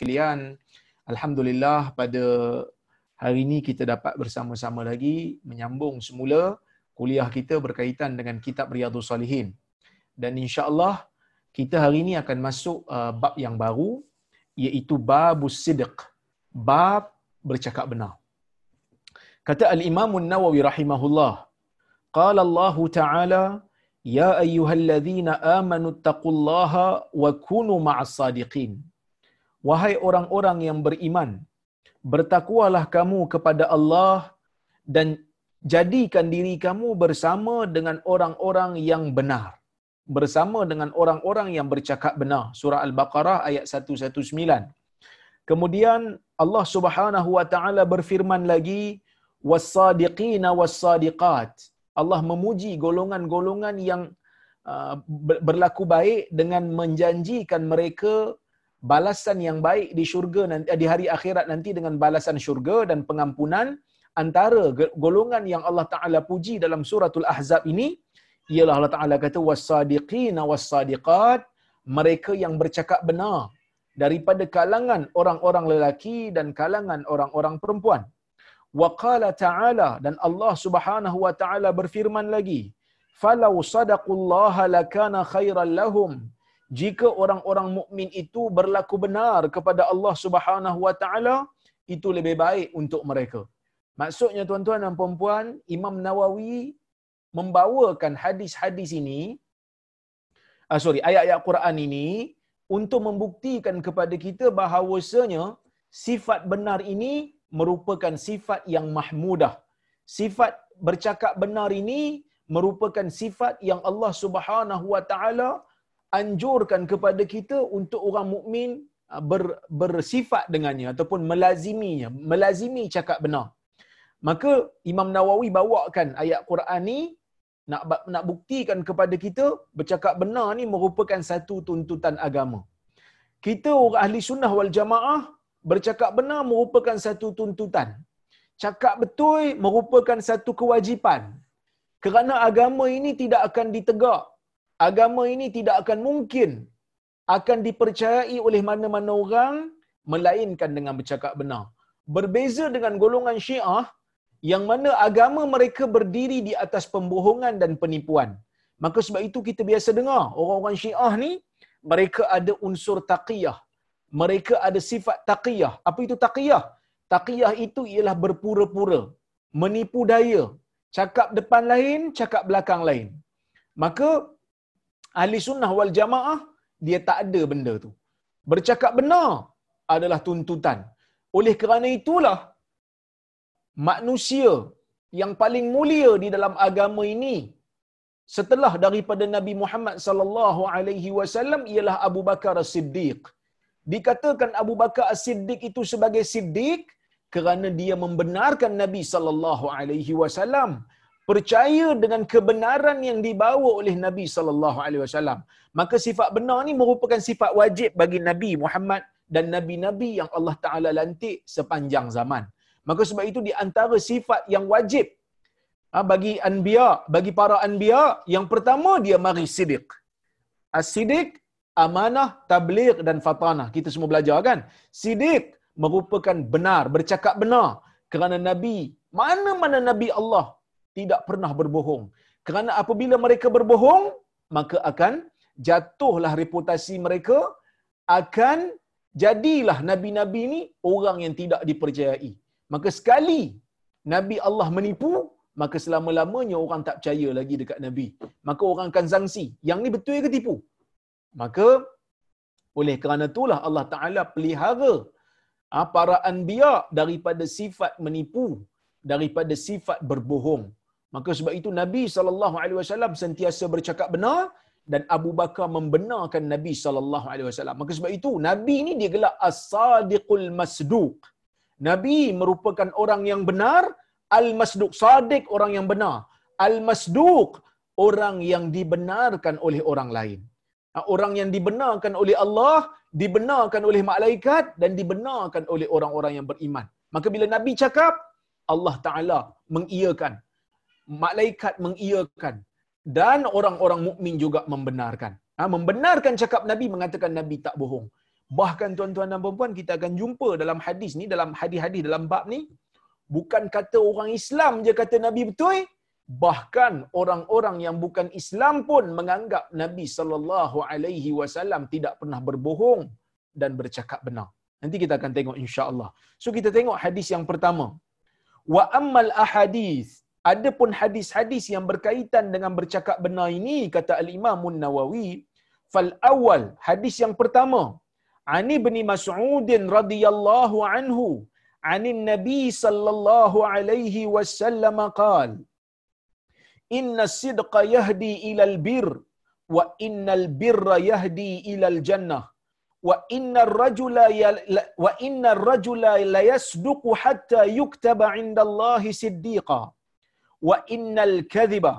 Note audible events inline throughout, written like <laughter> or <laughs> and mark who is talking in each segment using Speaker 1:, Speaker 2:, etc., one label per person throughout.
Speaker 1: Kalian alhamdulillah pada hari ini kita dapat bersama-sama lagi menyambung semula kuliah kita berkaitan dengan kitab Riyadhus Salihin. Dan insya-Allah kita hari ini akan masuk uh, bab yang baru iaitu babus sidq. Bab bercakap benar. Kata Al-Imam An-Nawawi rahimahullah, qala Allah Ta'ala Ya ayyuhalladzina amanu taqullaha wa kunu ma'as sadiqin. Wahai orang-orang yang beriman, bertakwalah kamu kepada Allah dan jadikan diri kamu bersama dengan orang-orang yang benar. Bersama dengan orang-orang yang bercakap benar. Surah Al-Baqarah ayat 119. Kemudian Allah Subhanahu wa taala berfirman lagi was-sadiqina was-sadiqat. Allah memuji golongan-golongan yang uh, berlaku baik dengan menjanjikan mereka balasan yang baik di syurga nanti di hari akhirat nanti dengan balasan syurga dan pengampunan antara golongan yang Allah Taala puji dalam suratul ahzab ini ialah Allah Taala kata was-sadiqina was-sadiqat mereka yang bercakap benar daripada kalangan orang-orang lelaki dan kalangan orang-orang perempuan. Wa qala ta'ala dan Allah Subhanahu wa taala berfirman lagi falau sadaqullaha lakana khairan lahum jika orang-orang mukmin itu berlaku benar kepada Allah Subhanahu wa taala itu lebih baik untuk mereka maksudnya tuan-tuan dan puan-puan Imam Nawawi membawakan hadis-hadis ini ah sorry ayat-ayat Quran ini untuk membuktikan kepada kita bahawasanya sifat benar ini merupakan sifat yang mahmudah. Sifat bercakap benar ini merupakan sifat yang Allah Subhanahu wa taala anjurkan kepada kita untuk orang mukmin ah, ber, bersifat dengannya ataupun melaziminya, melazimi cakap benar. Maka Imam Nawawi bawakan ayat Quran ni nak nak buktikan kepada kita bercakap benar ni merupakan satu tuntutan agama. Kita orang ahli sunnah wal jamaah bercakap benar merupakan satu tuntutan. Cakap betul merupakan satu kewajipan. Kerana agama ini tidak akan ditegak. Agama ini tidak akan mungkin akan dipercayai oleh mana-mana orang melainkan dengan bercakap benar. Berbeza dengan golongan Syiah yang mana agama mereka berdiri di atas pembohongan dan penipuan. Maka sebab itu kita biasa dengar orang-orang Syiah ni mereka ada unsur taqiyah mereka ada sifat taqiyah. Apa itu taqiyah? Taqiyah itu ialah berpura-pura, menipu daya, cakap depan lain, cakap belakang lain. Maka ahli sunnah wal jamaah dia tak ada benda tu. Bercakap benar adalah tuntutan. Oleh kerana itulah manusia yang paling mulia di dalam agama ini setelah daripada Nabi Muhammad sallallahu alaihi wasallam ialah Abu Bakar As-Siddiq dikatakan Abu Bakar As-Siddiq itu sebagai siddiq kerana dia membenarkan Nabi sallallahu alaihi wasallam percaya dengan kebenaran yang dibawa oleh Nabi sallallahu alaihi wasallam maka sifat benar ni merupakan sifat wajib bagi Nabi Muhammad dan nabi-nabi yang Allah Taala lantik sepanjang zaman maka sebab itu di antara sifat yang wajib ha, bagi anbiya bagi para anbiya yang pertama dia mari siddiq as-siddiq amanah, tabligh dan fatanah. Kita semua belajar kan? Sidik merupakan benar, bercakap benar. Kerana Nabi, mana-mana Nabi Allah tidak pernah berbohong. Kerana apabila mereka berbohong, maka akan jatuhlah reputasi mereka, akan jadilah Nabi-Nabi ini orang yang tidak dipercayai. Maka sekali Nabi Allah menipu, maka selama-lamanya orang tak percaya lagi dekat Nabi. Maka orang akan sangsi. Yang ni betul ke tipu? Maka oleh kerana itulah Allah Taala pelihara ha, para anbiya daripada sifat menipu, daripada sifat berbohong. Maka sebab itu Nabi sallallahu alaihi wasallam sentiasa bercakap benar dan Abu Bakar membenarkan Nabi sallallahu alaihi wasallam. Maka sebab itu Nabi ini dia gelak as-sadiqul masduq. Nabi merupakan orang yang benar, al-masduq sadiq orang yang benar, al-masduq orang yang dibenarkan oleh orang lain. Ha, orang yang dibenarkan oleh Allah, dibenarkan oleh malaikat dan dibenarkan oleh orang-orang yang beriman. Maka bila Nabi cakap, Allah Taala mengiyakan, malaikat mengiyakan dan orang-orang mukmin juga membenarkan. Ha, membenarkan cakap Nabi mengatakan Nabi tak bohong. Bahkan tuan-tuan dan puan kita akan jumpa dalam hadis ni, dalam hadis-hadis dalam bab ni, bukan kata orang Islam je kata Nabi betul, bahkan orang-orang yang bukan Islam pun menganggap Nabi sallallahu alaihi wasallam tidak pernah berbohong dan bercakap benar. Nanti kita akan tengok insya-Allah. So kita tengok hadis yang pertama. Wa ammal ahadith Adapun hadis-hadis yang berkaitan dengan bercakap benar ini kata al-Imam Nawawi fal awal hadis yang pertama Ani bin Mas'ud radhiyallahu anhu anin Nabi sallallahu alaihi wasallam qaal Inna sidqa yahdi ila al-bir wa innal birra yahdi ila al-jannah wa inna ar-rajula wa inna ar-rajula la yasduqu hatta yuktaba 'inda Allah siddiqa wa innal kadhiba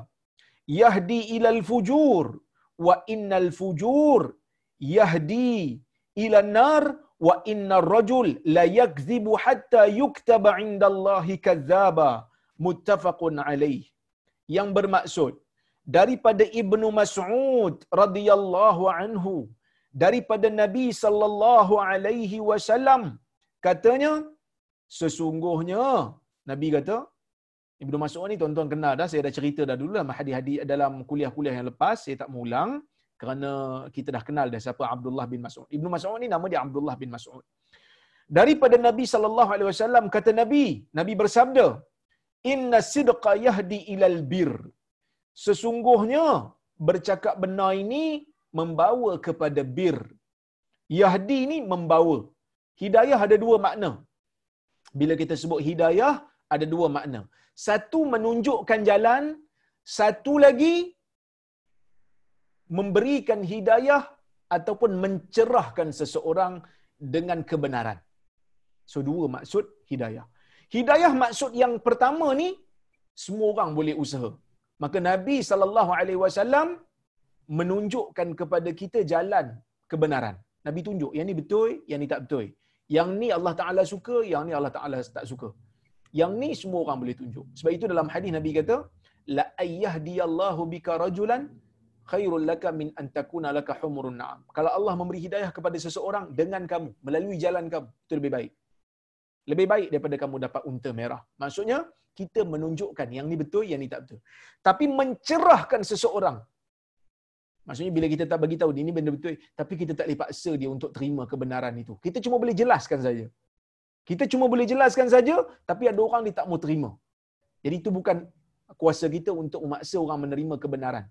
Speaker 1: yahdi ila al-fujur wa innal fujur yahdi ila nar. Wa inna rajul la yakdhibu hatta yuktaba inda Allahi kadzaba muttafaqun alaih yang bermaksud daripada Ibnu Mas'ud radhiyallahu anhu daripada Nabi sallallahu alaihi wasallam katanya sesungguhnya Nabi kata Ibnu Mas'ud ni tuan-tuan kenal dah saya dah cerita dah dulu dalam hadis-hadis dalam kuliah-kuliah yang lepas saya tak mau ulang kerana kita dah kenal dah siapa Abdullah bin Mas'ud. Ibnu Mas'ud ni nama dia Abdullah bin Mas'ud. Daripada Nabi sallallahu alaihi wasallam kata Nabi, Nabi bersabda, "Inna sidqa yahdi ilal bir." Sesungguhnya bercakap benar ini membawa kepada bir. Yahdi ni membawa. Hidayah ada dua makna. Bila kita sebut hidayah, ada dua makna. Satu menunjukkan jalan, satu lagi memberikan hidayah ataupun mencerahkan seseorang dengan kebenaran. So dua maksud hidayah. Hidayah maksud yang pertama ni semua orang boleh usaha. Maka Nabi sallallahu alaihi wasallam menunjukkan kepada kita jalan kebenaran. Nabi tunjuk yang ni betul, yang ni tak betul. Yang ni Allah Taala suka, yang ni Allah Taala tak suka. Yang ni semua orang boleh tunjuk. Sebab itu dalam hadis Nabi kata, la ayyahdiyallahu bika rajulan khairul laka min an takuna laka humurun na'am. Kalau Allah memberi hidayah kepada seseorang dengan kamu, melalui jalan kamu, itu lebih baik. Lebih baik daripada kamu dapat unta merah. Maksudnya, kita menunjukkan yang ni betul, yang ni tak betul. Tapi mencerahkan seseorang. Maksudnya bila kita tak bagi tahu ini benda betul, tapi kita tak boleh paksa dia untuk terima kebenaran itu. Kita cuma boleh jelaskan saja. Kita cuma boleh jelaskan saja, tapi ada orang dia tak mau terima. Jadi itu bukan kuasa kita untuk memaksa orang menerima kebenaran.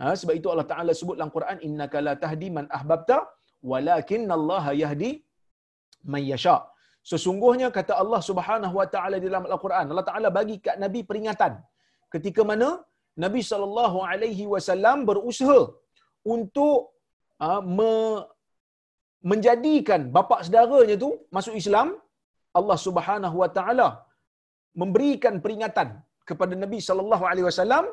Speaker 1: Ha, sebab itu Allah Taala sebut dalam Quran innaka la tahdi man ahbabta walakin Allah yahdi man yasha. Sesungguhnya kata Allah Subhanahu wa taala dalam Al-Quran Allah Taala bagi kat Nabi peringatan ketika mana Nabi sallallahu alaihi wasallam berusaha untuk uh, me, menjadikan bapa saudaranya tu masuk Islam Allah Subhanahu wa taala memberikan peringatan kepada Nabi sallallahu alaihi wasallam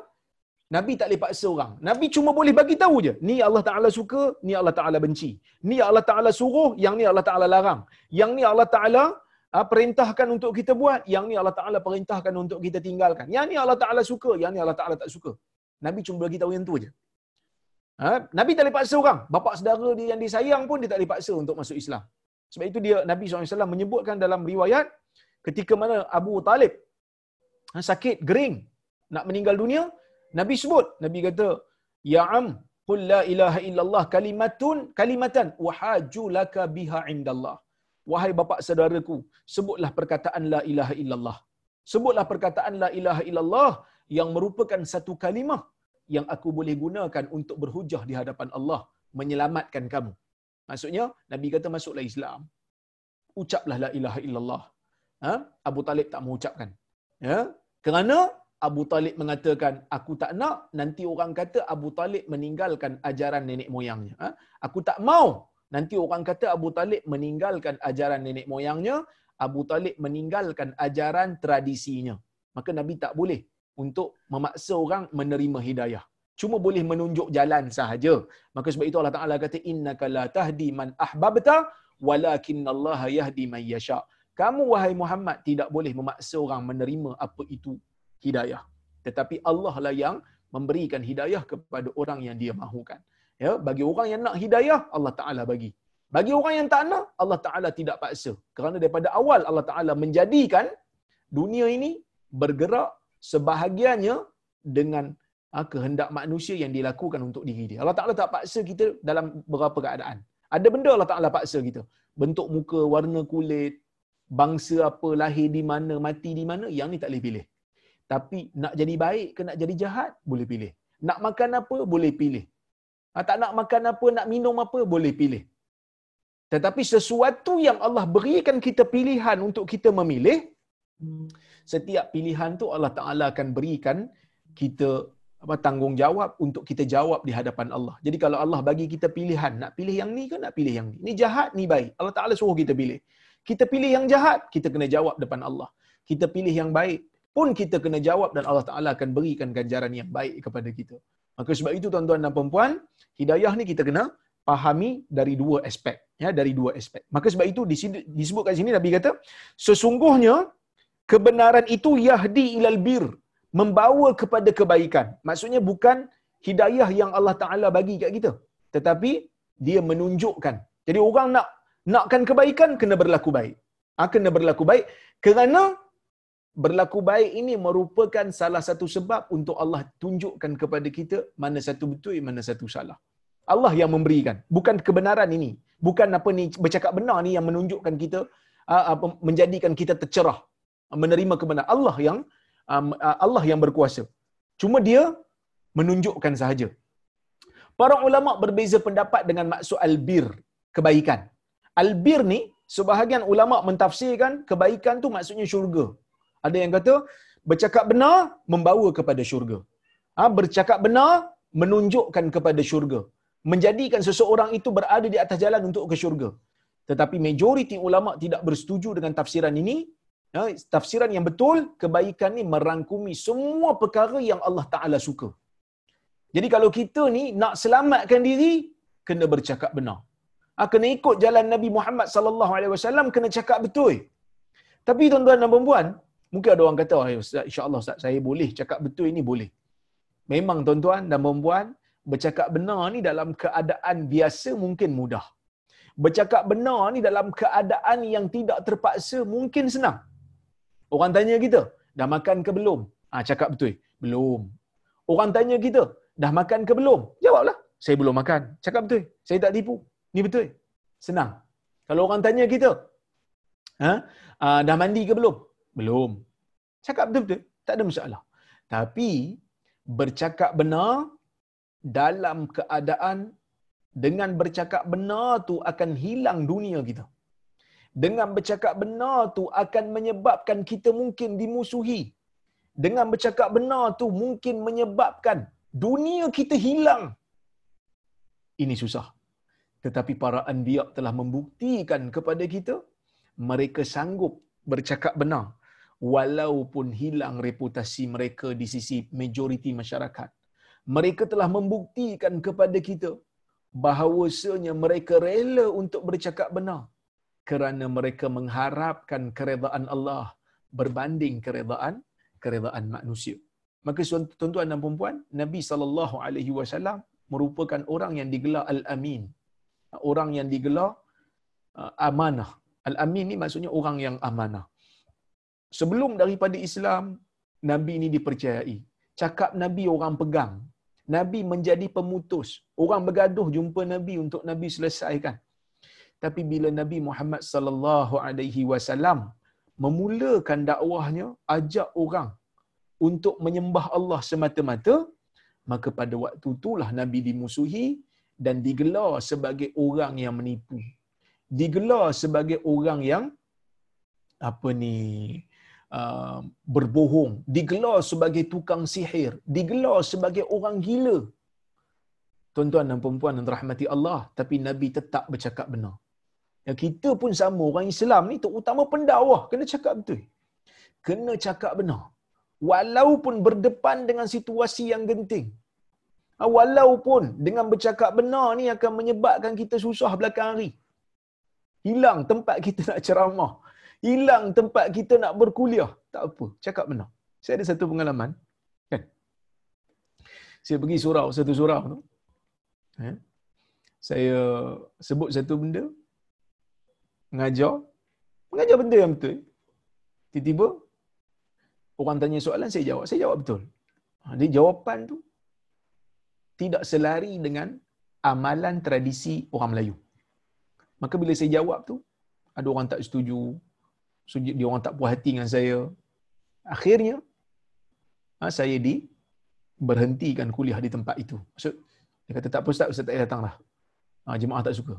Speaker 1: Nabi tak boleh paksa orang. Nabi cuma boleh bagi tahu je. Ni Allah Taala suka, ni Allah Taala benci. Ni Allah Taala suruh, yang ni Allah Taala larang. Yang ni Allah Taala ha, perintahkan untuk kita buat, yang ni Allah Taala perintahkan untuk kita tinggalkan. Yang ni Allah Taala suka, yang ni Allah Taala tak suka. Nabi cuma bagi tahu yang tu je. Ha? Nabi tak boleh paksa orang. Bapa saudara dia yang disayang pun dia tak boleh paksa untuk masuk Islam. Sebab itu dia Nabi SAW menyebutkan dalam riwayat ketika mana Abu Talib ha, sakit, gering, nak meninggal dunia, Nabi sebut, Nabi kata, Ya am, qul la ilaha illallah kalimatun kalimatan wahaju laka biha indallah. Wahai bapa saudaraku, sebutlah perkataan la ilaha illallah. Sebutlah perkataan la ilaha illallah yang merupakan satu kalimah yang aku boleh gunakan untuk berhujah di hadapan Allah menyelamatkan kamu. Maksudnya Nabi kata masuklah Islam. Ucaplah la ilaha illallah. Ha? Abu Talib tak mengucapkan. Ya? Kerana Abu Talib mengatakan, aku tak nak nanti orang kata Abu Talib meninggalkan ajaran nenek moyangnya. Ha? Aku tak mau nanti orang kata Abu Talib meninggalkan ajaran nenek moyangnya, Abu Talib meninggalkan ajaran tradisinya. Maka Nabi tak boleh untuk memaksa orang menerima hidayah. Cuma boleh menunjuk jalan sahaja. Maka sebab itu Allah Taala kata innaka la tahdi man ahbabta walakin Allah yahdi man yasha. Kamu wahai Muhammad tidak boleh memaksa orang menerima apa itu hidayah. Tetapi Allah lah yang memberikan hidayah kepada orang yang dia mahukan. Ya, bagi orang yang nak hidayah, Allah Taala bagi. Bagi orang yang tak nak, Allah Ta'ala tidak paksa. Kerana daripada awal Allah Ta'ala menjadikan dunia ini bergerak sebahagiannya dengan kehendak manusia yang dilakukan untuk diri dia. Allah Ta'ala tak paksa kita dalam beberapa keadaan. Ada benda Allah Ta'ala paksa kita. Bentuk muka, warna kulit, bangsa apa, lahir di mana, mati di mana, yang ni tak boleh pilih. Tapi nak jadi baik ke nak jadi jahat, boleh pilih. Nak makan apa, boleh pilih. Ha, tak nak makan apa, nak minum apa, boleh pilih. Tetapi sesuatu yang Allah berikan kita pilihan untuk kita memilih, setiap pilihan tu Allah Taala akan berikan kita apa tanggungjawab untuk kita jawab di hadapan Allah. Jadi kalau Allah bagi kita pilihan, nak pilih yang ni ke nak pilih yang ni? Ni jahat, ni baik. Allah Taala suruh kita pilih. Kita pilih yang jahat, kita kena jawab depan Allah. Kita pilih yang baik, pun kita kena jawab dan Allah Taala akan berikan ganjaran yang baik kepada kita. Maka sebab itu tuan-tuan dan puan hidayah ni kita kena pahami dari dua aspek, ya, dari dua aspek. Maka sebab itu disebut kat sini Nabi kata, sesungguhnya kebenaran itu yahdi ilal bir, membawa kepada kebaikan. Maksudnya bukan hidayah yang Allah Taala bagi kat kita, tetapi dia menunjukkan. Jadi orang nak nakkan kebaikan kena berlaku baik. Ha, kena berlaku baik kerana berlaku baik ini merupakan salah satu sebab untuk Allah tunjukkan kepada kita mana satu betul mana satu salah. Allah yang memberikan, bukan kebenaran ini. Bukan apa ni bercakap benar ni yang menunjukkan kita apa menjadikan kita tercerah menerima kebenaran. Allah yang Allah yang berkuasa. Cuma dia menunjukkan sahaja. Para ulama berbeza pendapat dengan maksud albir, kebaikan. Albir ni sebahagian ulama mentafsirkan kebaikan tu maksudnya syurga. Ada yang kata bercakap benar membawa kepada syurga. Ha, bercakap benar menunjukkan kepada syurga. Menjadikan seseorang itu berada di atas jalan untuk ke syurga. Tetapi majoriti ulama tidak bersetuju dengan tafsiran ini. Ha, tafsiran yang betul, kebaikan ni merangkumi semua perkara yang Allah Ta'ala suka. Jadi kalau kita ni nak selamatkan diri, kena bercakap benar. Ha, kena ikut jalan Nabi Muhammad sallallahu alaihi wasallam kena cakap betul. Tapi tuan-tuan dan puan Mungkin ada orang kata, oh, Ustaz, insyaAllah Ustaz, saya boleh cakap betul ini boleh. Memang tuan-tuan dan perempuan, bercakap benar ni dalam keadaan biasa mungkin mudah. Bercakap benar ni dalam keadaan yang tidak terpaksa mungkin senang. Orang tanya kita, dah makan ke belum? Ah ha, cakap betul. Belum. Orang tanya kita, dah makan ke belum? Jawablah. Saya belum makan. Cakap betul. Saya tak tipu. Ni betul. Senang. Kalau orang tanya kita, ha? Ah, dah mandi ke belum? Belum. Cakap betul-betul. Tak ada masalah. Tapi, bercakap benar dalam keadaan dengan bercakap benar tu akan hilang dunia kita. Dengan bercakap benar tu akan menyebabkan kita mungkin dimusuhi. Dengan bercakap benar tu mungkin menyebabkan dunia kita hilang. Ini susah. Tetapi para anbiya telah membuktikan kepada kita mereka sanggup bercakap benar walaupun hilang reputasi mereka di sisi majoriti masyarakat. Mereka telah membuktikan kepada kita bahawasanya mereka rela untuk bercakap benar kerana mereka mengharapkan keredaan Allah berbanding keredaan keredaan manusia. Maka tuan-tuan dan puan Nabi sallallahu alaihi wasallam merupakan orang yang digelar al-amin. Orang yang digelar uh, amanah. Al-amin ni maksudnya orang yang amanah sebelum daripada Islam nabi ini dipercayai cakap nabi orang pegang nabi menjadi pemutus orang bergaduh jumpa nabi untuk nabi selesaikan tapi bila nabi Muhammad sallallahu alaihi wasallam memulakan dakwahnya ajak orang untuk menyembah Allah semata-mata maka pada waktu itulah nabi dimusuhi dan digelar sebagai orang yang menipu digelar sebagai orang yang apa ni Uh, berbohong, digelar sebagai tukang sihir, digelar sebagai orang gila. Tuan-tuan dan puan-puan yang rahmati Allah, tapi Nabi tetap bercakap benar. Ya, kita pun sama, orang Islam ni terutama pendakwah, kena cakap betul. Kena cakap benar. Walaupun berdepan dengan situasi yang genting. Ha, walaupun dengan bercakap benar ni akan menyebabkan kita susah belakang hari. Hilang tempat kita nak ceramah hilang tempat kita nak berkuliah. Tak apa, cakap benar. Saya ada satu pengalaman. Kan? Saya pergi surau, satu surau tu. Eh? Saya sebut satu benda, mengajar, mengajar benda yang betul. Tiba-tiba orang tanya soalan saya jawab, saya jawab betul. Ha, jadi jawapan tu tidak selari dengan amalan tradisi orang Melayu. Maka bila saya jawab tu, ada orang tak setuju, dia orang tak puas hati dengan saya. Akhirnya, ha, saya di berhentikan kuliah di tempat itu. Maksud, dia kata tak apa Ustaz, Ustaz tak datang lah. Ha, jemaah tak suka.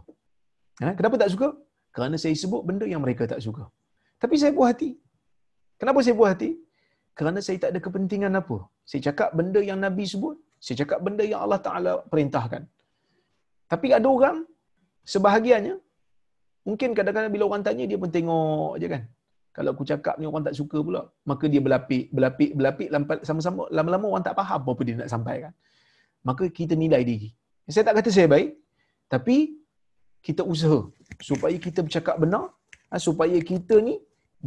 Speaker 1: Ha, kenapa tak suka? Kerana saya sebut benda yang mereka tak suka. Tapi saya puas hati. Kenapa saya puas hati? Kerana saya tak ada kepentingan apa. Saya cakap benda yang Nabi sebut. Saya cakap benda yang Allah Ta'ala perintahkan. Tapi ada orang, sebahagiannya, mungkin kadang-kadang bila orang tanya, dia pun tengok je kan. Kalau aku cakap ni orang tak suka pula, maka dia berlapik, berlapik, berlapik sama-sama. Lama-lama orang tak faham apa dia nak sampaikan. Maka kita nilai diri. Saya tak kata saya baik, tapi kita usaha supaya kita bercakap benar, ha, supaya kita ni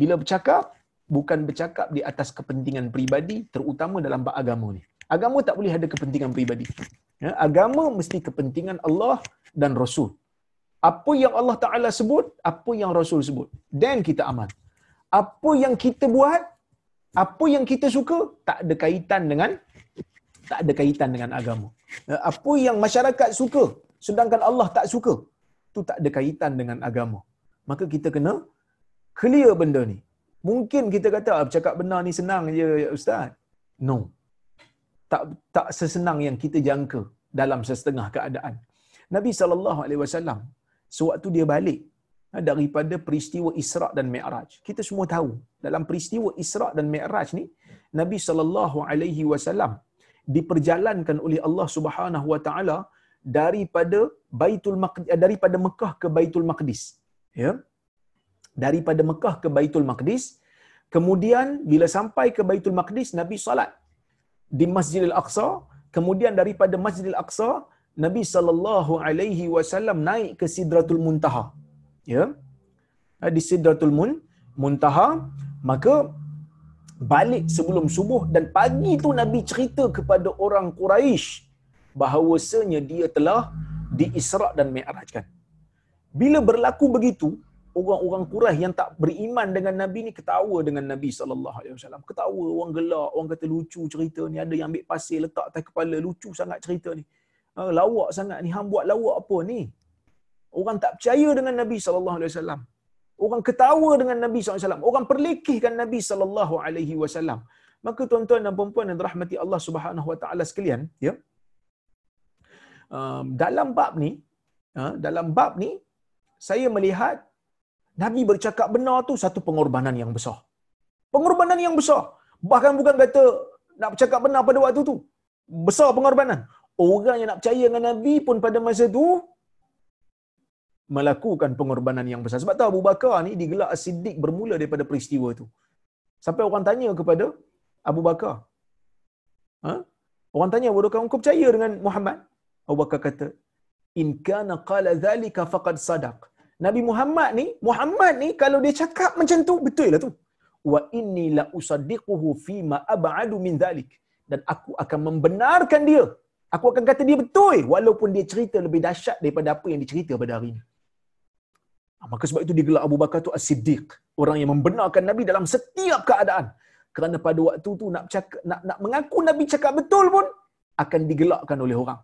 Speaker 1: bila bercakap, bukan bercakap di atas kepentingan pribadi, terutama dalam bab agama ni. Agama tak boleh ada kepentingan pribadi. Ya, agama mesti kepentingan Allah dan Rasul. Apa yang Allah Ta'ala sebut, apa yang Rasul sebut. Dan kita amal apa yang kita buat, apa yang kita suka, tak ada kaitan dengan tak ada kaitan dengan agama. Eh, apa yang masyarakat suka, sedangkan Allah tak suka, tu tak ada kaitan dengan agama. Maka kita kena clear benda ni. Mungkin kita kata ah, bercakap benar ni senang je ya ustaz. No. Tak tak sesenang yang kita jangka dalam setengah keadaan. Nabi sallallahu alaihi wasallam sewaktu dia balik Ha, daripada peristiwa Isra' dan Mi'raj. Kita semua tahu dalam peristiwa Isra' dan Mi'raj ni Nabi sallallahu alaihi wasallam diperjalankan oleh Allah Subhanahu wa taala daripada Baitul Maqdis eh, daripada Mekah ke Baitul Maqdis. Ya. Daripada Mekah ke Baitul Maqdis. Kemudian bila sampai ke Baitul Maqdis Nabi salat di Masjidil Aqsa, kemudian daripada Masjidil Aqsa Nabi sallallahu alaihi wasallam naik ke Sidratul Muntaha ya di sidratul mun muntaha maka balik sebelum subuh dan pagi tu nabi cerita kepada orang quraisy bahawasanya dia telah diisra dan mi'rajkan bila berlaku begitu orang-orang Quraisy yang tak beriman dengan Nabi ni ketawa dengan Nabi sallallahu alaihi wasallam. Ketawa, orang gelak, orang kata lucu cerita ni, ada yang ambil pasir letak atas kepala, lucu sangat cerita ni. Ha, lawak sangat ni, hang buat lawak apa ni? Orang tak percaya dengan Nabi sallallahu alaihi wasallam. Orang ketawa dengan Nabi wasallam. Orang perlekehkan Nabi wasallam. Maka tuan-tuan dan puan-puan yang dirahmati Allah Subhanahu wa taala sekalian, ya. Um, dalam bab ni, uh, dalam bab ni saya melihat Nabi bercakap benar tu satu pengorbanan yang besar. Pengorbanan yang besar. Bahkan bukan kata nak bercakap benar pada waktu tu. Besar pengorbanan. Orang yang nak percaya dengan Nabi pun pada masa tu melakukan pengorbanan yang besar. Sebab tahu Abu Bakar ni digelar As-Siddiq bermula daripada peristiwa itu. Sampai orang tanya kepada Abu Bakar. Ha? Orang tanya, Abu Bakar, kau percaya dengan Muhammad? Abu Bakar kata, In kana qala dhalika faqad sadaq. Nabi Muhammad ni, Muhammad ni kalau dia cakap macam tu, betul lah tu. Wa inni la usaddiquhu fima ab'adu min dhalik. Dan aku akan membenarkan dia. Aku akan kata dia betul walaupun dia cerita lebih dahsyat daripada apa yang dicerita pada hari ini. Ah, maka sebab itu digelar Abu Bakar tu As-Siddiq, orang yang membenarkan Nabi dalam setiap keadaan. Kerana pada waktu tu nak cakap, nak, nak mengaku Nabi cakap betul pun akan digelakkan oleh orang.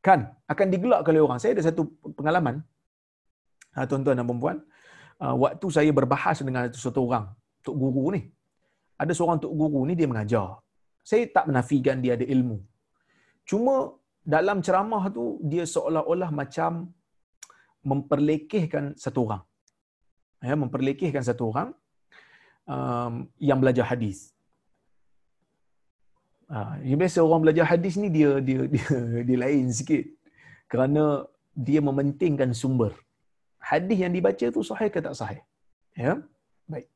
Speaker 1: Kan? Akan digelakkan oleh orang. Saya ada satu pengalaman, ha, tuan-tuan dan perempuan. Ah, waktu saya berbahas dengan satu orang, Tok Guru ni. Ada seorang Tok Guru ni dia mengajar. Saya tak menafikan dia ada ilmu. Cuma dalam ceramah tu dia seolah-olah macam memperlekehkan satu orang. Ya, memperlekehkan satu orang um, yang belajar hadis. Yang biasa orang belajar hadis ni dia dia <laughs> dia, dia lain sikit. Kerana dia mementingkan sumber. Hadis yang dibaca tu sahih ke tak sahih? Ya. Baik.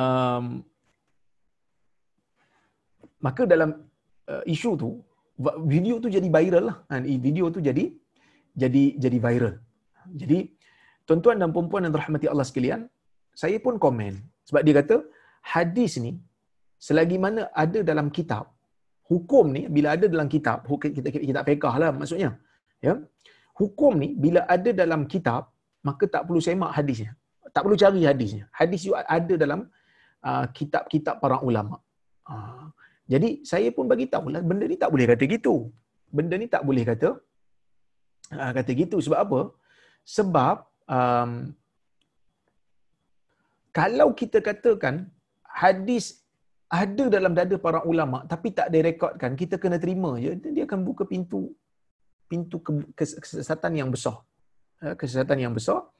Speaker 1: Um, maka dalam uh, isu tu video tu jadi viral lah. Ha, video tu jadi jadi jadi viral. Jadi tuan-tuan dan puan-puan yang dirahmati Allah sekalian, saya pun komen sebab dia kata hadis ni selagi mana ada dalam kitab hukum ni bila ada dalam kitab hukum kita kita fiqh lah maksudnya ya hukum ni bila ada dalam kitab maka tak perlu semak hadisnya. Tak perlu cari hadisnya. Hadis juga ada dalam uh, kitab-kitab para ulama. Uh, jadi saya pun bagi tahu lah benda ni tak boleh kata gitu. Benda ni tak boleh kata uh, kata gitu sebab apa? Sebab um, kalau kita katakan hadis ada dalam dada para ulama tapi tak direkodkan, kita kena terima je. Dia akan buka pintu pintu kesesatan yang besar. Ya, kesesatan yang besar.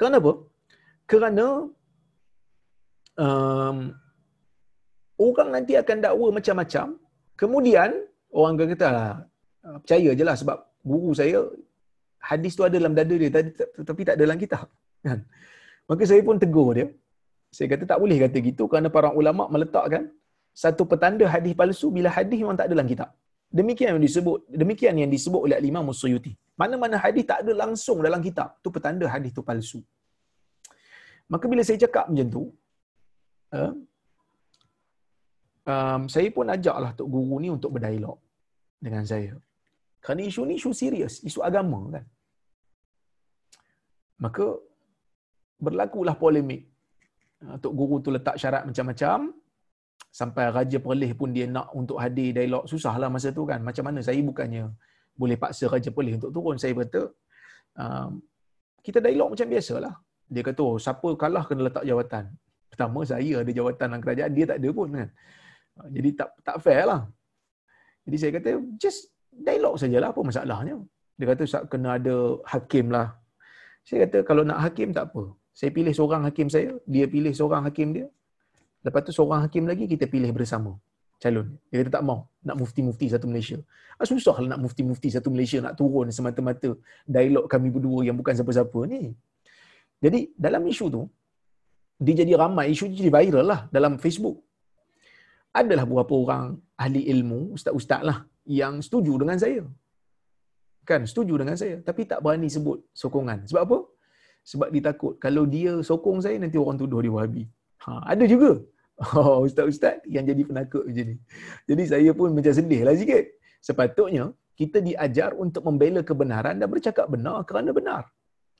Speaker 1: Kenapa? Kerana um, orang nanti akan dakwa macam-macam. Kemudian orang akan kata lah, percaya je lah sebab guru saya hadis tu ada dalam dada dia tapi tak ada dalam kitab. Kan? Maka saya pun tegur dia. Saya kata tak boleh kata gitu kerana para ulama meletakkan satu petanda hadis palsu bila hadis memang tak ada dalam kitab. Demikian yang disebut demikian yang disebut oleh Imam Musyuti. Mana-mana hadis tak ada langsung dalam kitab, tu petanda hadis tu palsu. Maka bila saya cakap macam tu, uh, um, saya pun ajaklah tok guru ni untuk berdialog dengan saya. Kerana isu ni isu serius, isu agama kan. Maka berlakulah polemik. Uh, tok guru tu letak syarat macam-macam, sampai Raja Perlis pun dia nak untuk hadir dialog. Susahlah masa tu kan. Macam mana saya bukannya boleh paksa Raja Perlis untuk turun saya kata um, kita dialog macam biasalah. Dia kata oh siapa kalah kena letak jawatan? Pertama saya ada jawatan dalam kerajaan. Dia tak ada pun kan. Jadi tak tak fair lah jadi saya kata just dialog sajalah apa masalahnya? Dia kata kena ada hakim lah. Saya kata kalau nak hakim tak apa saya pilih seorang hakim saya dia pilih seorang hakim dia Lepas tu seorang hakim lagi kita pilih bersama calon. Dia kata tak mau nak mufti-mufti satu Malaysia. Ah, susah lah nak mufti-mufti satu Malaysia nak turun semata-mata dialog kami berdua yang bukan siapa-siapa ni. Jadi dalam isu tu, dia jadi ramai, isu jadi viral lah dalam Facebook. Adalah beberapa orang ahli ilmu, ustaz-ustaz lah yang setuju dengan saya. Kan, setuju dengan saya. Tapi tak berani sebut sokongan. Sebab apa? Sebab dia takut kalau dia sokong saya, nanti orang tuduh dia wahabi. Ha, ada juga. Oh, <laughs> ustaz-ustaz yang jadi penakut macam ni. Jadi saya pun macam sedih lah sikit. Sepatutnya kita diajar untuk membela kebenaran dan bercakap benar kerana benar.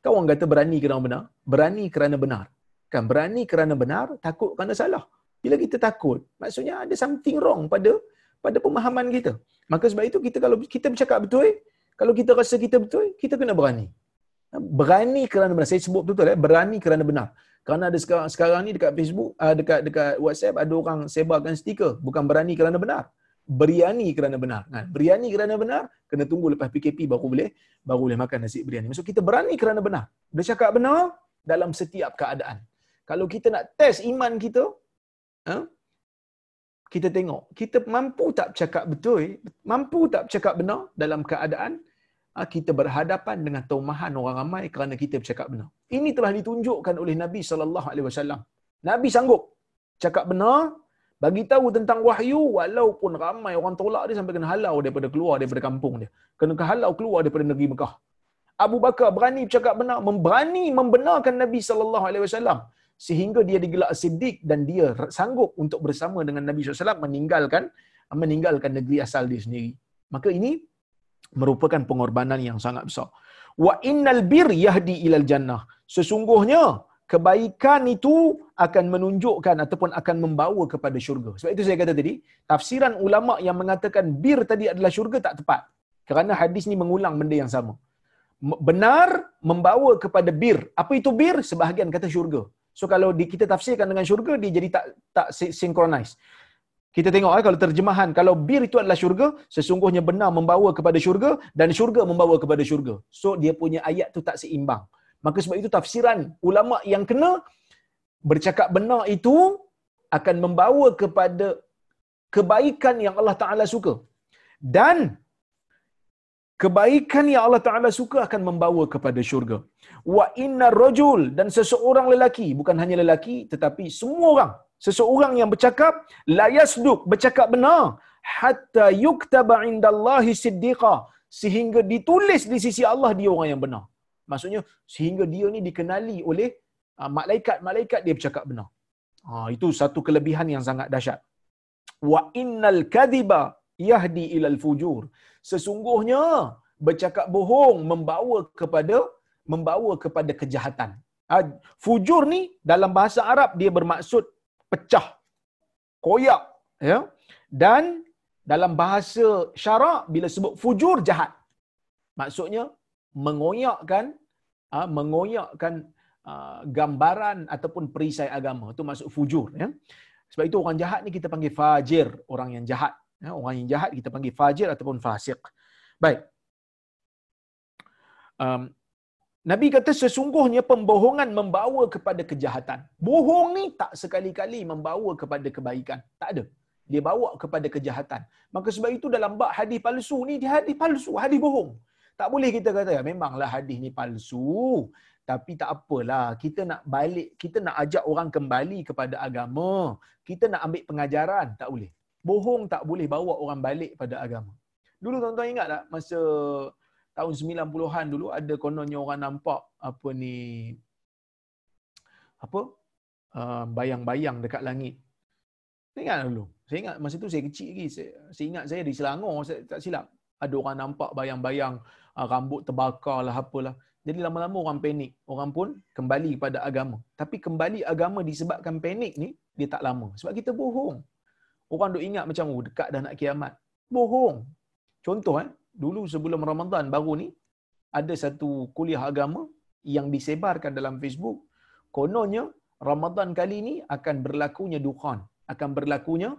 Speaker 1: Kau orang kata berani kerana benar? Berani kerana benar. Kan berani kerana benar, takut kerana salah. Bila kita takut, maksudnya ada something wrong pada pada pemahaman kita. Maka sebab itu kita kalau kita bercakap betul, kalau kita rasa kita betul, kita kena berani. Berani kerana benar. Saya sebut betul-betul eh, berani kerana benar. Kerana ada sekarang, sekarang ni dekat Facebook, uh, dekat dekat WhatsApp ada orang sebarkan stiker bukan berani kerana benar. Beriani kerana benar. Kan? Beriani kerana benar, kena tunggu lepas PKP baru boleh baru boleh makan nasi beriani. Maksud kita berani kerana benar. Bercakap benar dalam setiap keadaan. Kalau kita nak test iman kita, huh? kita tengok kita mampu tak cakap betul, mampu tak cakap benar dalam keadaan Ah, kita berhadapan dengan taumahan orang ramai kerana kita bercakap benar. Ini telah ditunjukkan oleh Nabi sallallahu alaihi wasallam. Nabi sanggup cakap benar, bagi tahu tentang wahyu walaupun ramai orang tolak dia sampai kena halau daripada keluar daripada kampung dia. Kena halau keluar daripada negeri Mekah. Abu Bakar berani bercakap benar, memberani membenarkan Nabi sallallahu alaihi wasallam sehingga dia digelar Siddiq dan dia sanggup untuk bersama dengan Nabi SAW meninggalkan meninggalkan negeri asal dia sendiri. Maka ini merupakan pengorbanan yang sangat besar. Wa innal bir yahdi ilal jannah. Sesungguhnya kebaikan itu akan menunjukkan ataupun akan membawa kepada syurga. Sebab itu saya kata tadi, tafsiran ulama yang mengatakan bir tadi adalah syurga tak tepat. Kerana hadis ni mengulang benda yang sama. Benar membawa kepada bir. Apa itu bir? Sebahagian kata syurga. So kalau kita tafsirkan dengan syurga dia jadi tak tak synchronize. Kita tengok eh, kalau terjemahan, kalau bir itu adalah syurga, sesungguhnya benar membawa kepada syurga dan syurga membawa kepada syurga. So dia punya ayat tu tak seimbang. Maka sebab itu tafsiran ulama yang kena bercakap benar itu akan membawa kepada kebaikan yang Allah Taala suka. Dan kebaikan yang Allah Taala suka akan membawa kepada syurga. Wa inna rajul dan seseorang lelaki, bukan hanya lelaki tetapi semua orang seseorang yang bercakap la yasduq bercakap benar. Hatta yuktaba indallahi siddiqa. Sehingga ditulis di sisi Allah dia orang yang benar. Maksudnya sehingga dia ni dikenali oleh uh, malaikat-malaikat dia bercakap benar. Ha itu satu kelebihan yang sangat dahsyat. Wa innal kadhiba yahdi ilal fujur. Sesungguhnya bercakap bohong membawa kepada membawa kepada kejahatan. Ha, fujur ni dalam bahasa Arab dia bermaksud pecah, koyak, ya. Dan dalam bahasa syarak bila sebut fujur jahat. Maksudnya mengoyakkan ha, mengoyakkan uh, gambaran ataupun perisai agama. Itu maksud fujur ya. Sebab itu orang jahat ni kita panggil fajir, orang yang jahat. Ya, orang yang jahat kita panggil fajir ataupun fasik. Baik. Um, Nabi kata sesungguhnya pembohongan membawa kepada kejahatan. Bohong ni tak sekali-kali membawa kepada kebaikan. Tak ada. Dia bawa kepada kejahatan. Maka sebab itu dalam bab hadis palsu ni, dia hadis palsu, hadis bohong. Tak boleh kita kata, ya, memanglah hadis ni palsu. Tapi tak apalah, kita nak balik, kita nak ajak orang kembali kepada agama. Kita nak ambil pengajaran, tak boleh. Bohong tak boleh bawa orang balik pada agama. Dulu tuan-tuan ingat tak masa tahun 90-an dulu ada kononnya orang nampak apa ni apa uh, bayang-bayang dekat langit. Saya ingat dulu. Saya ingat masa tu saya kecil lagi. Saya, saya ingat saya di Selangor, saya tak silap. Ada orang nampak bayang-bayang uh, rambut terbakar lah apalah. Jadi lama-lama orang panik. Orang pun kembali kepada agama. Tapi kembali agama disebabkan panik ni, dia tak lama. Sebab kita bohong. Orang duk ingat macam, oh dekat dah nak kiamat. Bohong. Contoh eh, dulu sebelum Ramadan baru ni, ada satu kuliah agama yang disebarkan dalam Facebook. Kononnya, Ramadan kali ni akan berlakunya dukhan. Akan berlakunya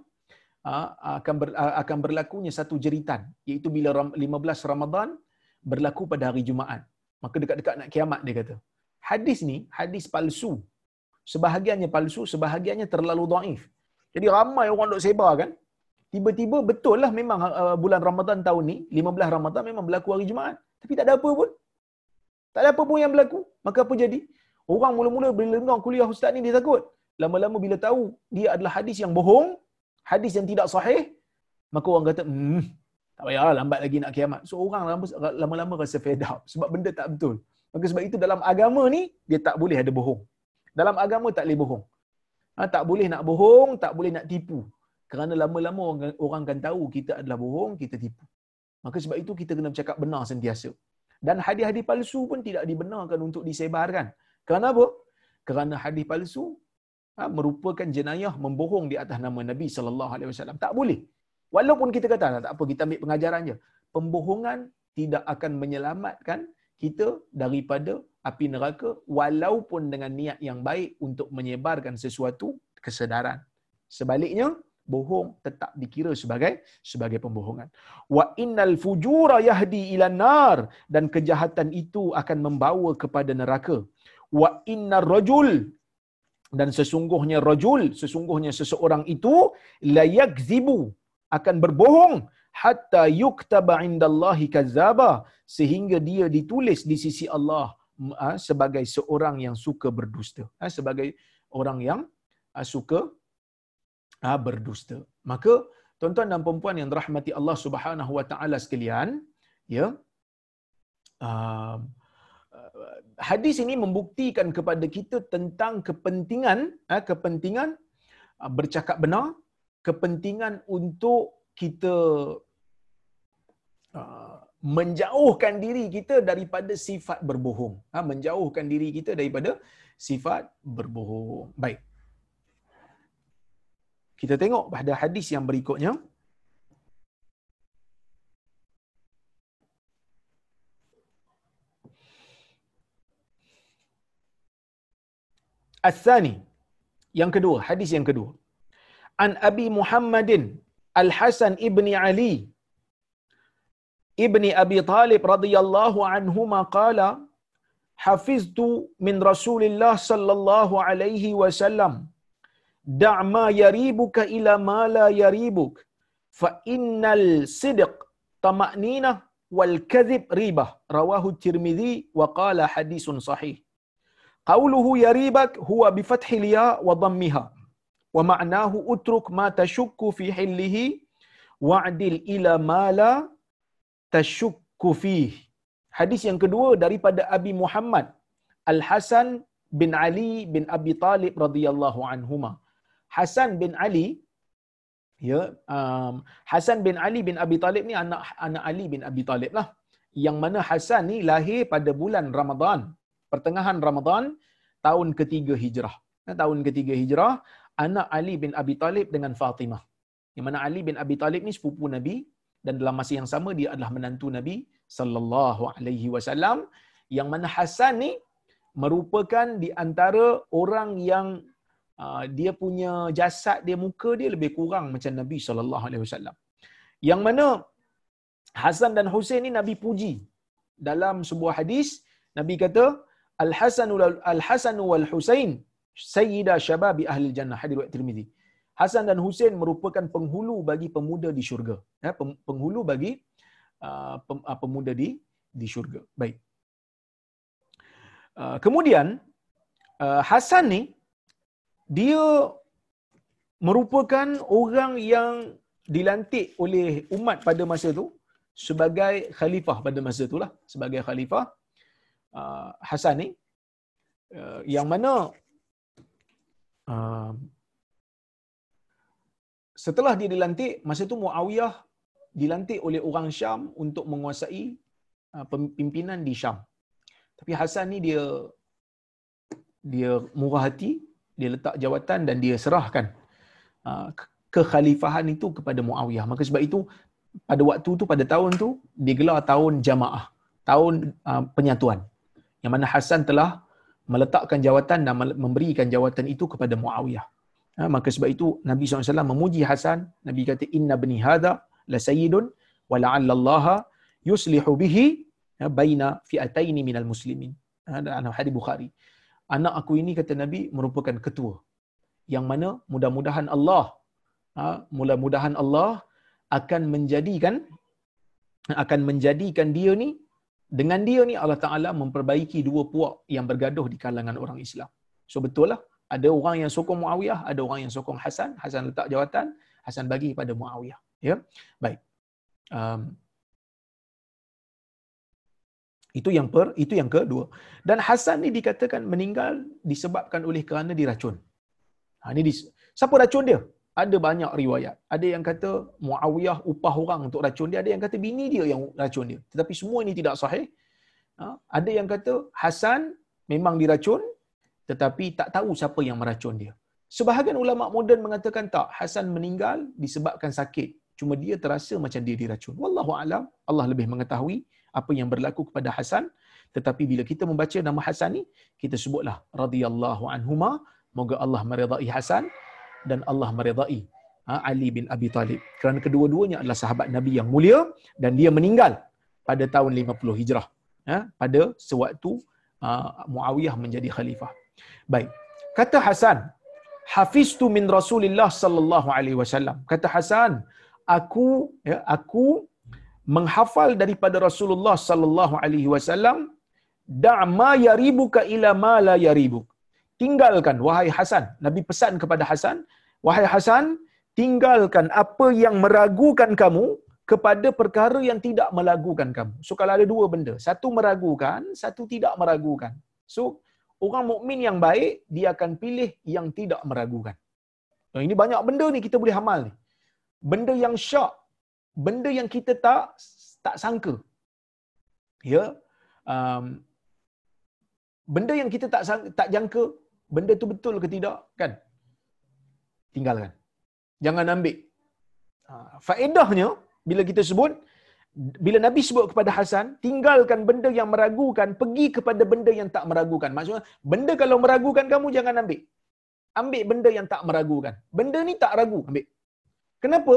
Speaker 1: akan ber, akan berlakunya satu jeritan iaitu bila 15 Ramadan berlaku pada hari Jumaat. Maka dekat-dekat nak kiamat dia kata. Hadis ni hadis palsu. Sebahagiannya palsu, sebahagiannya terlalu dhaif. Jadi ramai orang dok sebar kan. Tiba-tiba betul lah memang uh, bulan Ramadan tahun ni, 15 Ramadan memang berlaku hari Jumaat. Tapi tak ada apa pun. Tak ada apa pun yang berlaku. Maka apa jadi? Orang mula-mula bila dengar kuliah ustaz ni dia takut. Lama-lama bila tahu dia adalah hadis yang bohong, hadis yang tidak sahih, maka orang kata, hmm, tak payahlah lambat lagi nak kiamat. So orang lama-lama rasa fed up sebab benda tak betul. Maka sebab itu dalam agama ni dia tak boleh ada bohong. Dalam agama tak boleh bohong. Ha, tak boleh nak bohong, tak boleh nak tipu. Kerana lama-lama orang, orang akan tahu kita adalah bohong, kita tipu. Maka sebab itu kita kena bercakap benar sentiasa. Dan hadis-hadis palsu pun tidak dibenarkan untuk disebarkan. Kerana apa? Kerana hadis palsu ha, merupakan jenayah membohong di atas nama Nabi sallallahu alaihi wasallam. Tak boleh. Walaupun kita kata tak apa kita ambil pengajaran je. Pembohongan tidak akan menyelamatkan kita daripada api neraka walaupun dengan niat yang baik untuk menyebarkan sesuatu kesedaran. Sebaliknya, bohong tetap dikira sebagai sebagai pembohongan. Wa innal fujura yahdi ila nar dan kejahatan itu akan membawa kepada neraka. Wa innar rajul dan sesungguhnya rajul sesungguhnya seseorang itu la yakzibu akan berbohong hatta yuktaba indallahi kazzaba sehingga dia ditulis di sisi Allah ah, sebagai seorang yang suka berdusta ah, sebagai orang yang ah, suka berdusta maka tuan-tuan dan puan yang dirahmati Allah Subhanahu wa taala sekalian ya hadis ini membuktikan kepada kita tentang kepentingan kepentingan bercakap benar kepentingan untuk kita uh, menjauhkan diri kita daripada sifat berbohong. Ha, menjauhkan diri kita daripada sifat berbohong. Baik. Kita tengok pada hadis yang berikutnya. As-Sani. Yang kedua, hadis yang kedua an Abi Muhammadin Al-Hasan ibni Ali ibni Abi Talib radhiyallahu anhuma qala hafiztu min Rasulillah sallallahu alaihi wasallam da' ma yaribuka ila ma la yaribuk. Fa innal sidq tama'nina wal kadhib ribah. Rawahu Tirmizi wa qala hadithun sahih. Qawluhu yaribak huwa bi fathi liya wa dhammiha. Wa ma'nahu utruk ma tashukku fi hillihi. Wa'dil ila ma la tashukku fi hadis yang kedua daripada Abi Muhammad Al Hasan bin Ali bin Abi Talib radhiyallahu anhuma Hasan bin Ali ya um, Hasan bin Ali bin Abi Talib ni anak anak Ali bin Abi Talib lah yang mana Hasan ni lahir pada bulan Ramadan, pertengahan Ramadan tahun ketiga Hijrah. Tahun ketiga Hijrah, anak Ali bin Abi Talib dengan Fatimah. Yang mana Ali bin Abi Talib ni sepupu Nabi dan dalam masa yang sama dia adalah menantu Nabi sallallahu alaihi wasallam yang mana Hasan ni merupakan di antara orang yang dia punya jasad dia muka dia lebih kurang macam Nabi sallallahu alaihi wasallam. Yang mana Hasan dan Husain ni Nabi puji dalam sebuah hadis Nabi kata Al Hasan Al Hasan wal Husain sayyida syababi ahli jannah hadis riwayat Tirmizi. Hasan dan Husain merupakan penghulu bagi pemuda di syurga. Ya, penghulu bagi uh, pemuda di di syurga. Baik. Uh, kemudian uh, Hasan ni dia merupakan orang yang dilantik oleh umat pada masa tu sebagai khalifah pada masa itulah sebagai khalifah uh, Hasan ni. Uh, yang mana uh, setelah dia dilantik masa itu Muawiyah dilantik oleh orang Syam untuk menguasai uh, pimpinan di Syam. Tapi Hasan ni dia dia murah hati dia letak jawatan dan dia serahkan uh, kekhalifahan itu kepada Muawiyah. Maka sebab itu pada waktu tu pada tahun tu digelar tahun jamaah tahun uh, penyatuan. Yang mana Hasan telah meletakkan jawatan dan memberikan jawatan itu kepada Muawiyah. Ha, maka sebab itu Nabi SAW memuji Hasan. Nabi kata inna bni hadha la sayyidun wa la'alla Allah yuslihu bihi baina fi'ataini minal muslimin. Ha, dalam hadis Bukhari anak aku ini kata Nabi merupakan ketua yang mana mudah-mudahan Allah ha, mudah-mudahan Allah akan menjadikan akan menjadikan dia ni dengan dia ni Allah Taala memperbaiki dua puak yang bergaduh di kalangan orang Islam. So betul lah ada orang yang sokong Muawiyah, ada orang yang sokong Hasan. Hasan letak jawatan, Hasan bagi pada Muawiyah. Ya, baik. Um, itu yang per, itu yang kedua. Dan Hasan ni dikatakan meninggal disebabkan oleh kerana diracun. Ha, ni di, siapa racun dia? ada banyak riwayat. Ada yang kata Muawiyah upah orang untuk racun dia, ada yang kata bini dia yang racun dia. Tetapi semua ini tidak sahih. Ha? Ada yang kata Hasan memang diracun tetapi tak tahu siapa yang meracun dia. Sebahagian ulama moden mengatakan tak, Hasan meninggal disebabkan sakit. Cuma dia terasa macam dia diracun. Wallahu alam, Allah lebih mengetahui apa yang berlaku kepada Hasan. Tetapi bila kita membaca nama Hasan ni, kita sebutlah radhiyallahu anhuma, moga Allah meridai Hasan dan Allah meredai ha, Ali bin Abi Talib. Kerana kedua-duanya adalah sahabat Nabi yang mulia dan dia meninggal pada tahun 50 Hijrah. Ha, pada sewaktu ha, Muawiyah menjadi khalifah. Baik. Kata Hasan, hafiztu min Rasulillah sallallahu alaihi wasallam. Kata Hasan, aku ya, aku menghafal daripada Rasulullah sallallahu alaihi wasallam da' ma yaribuka ila ma la yaribuk. Tinggalkan wahai Hasan Nabi pesan kepada Hasan wahai Hasan tinggalkan apa yang meragukan kamu kepada perkara yang tidak meragukan kamu. So kalau ada dua benda satu meragukan satu tidak meragukan. So orang mukmin yang baik dia akan pilih yang tidak meragukan. Nah, ini banyak benda ni kita boleh amal ni. Benda yang syak benda yang kita tak tak sangka. Ya um, benda yang kita tak tak jangka benda tu betul ke tidak? Kan? Tinggalkan. Jangan ambil. Ha, faedahnya bila kita sebut bila Nabi sebut kepada Hasan tinggalkan benda yang meragukan pergi kepada benda yang tak meragukan. Maksudnya benda kalau meragukan kamu jangan ambil. Ambil benda yang tak meragukan. Benda ni tak ragu ambil. Kenapa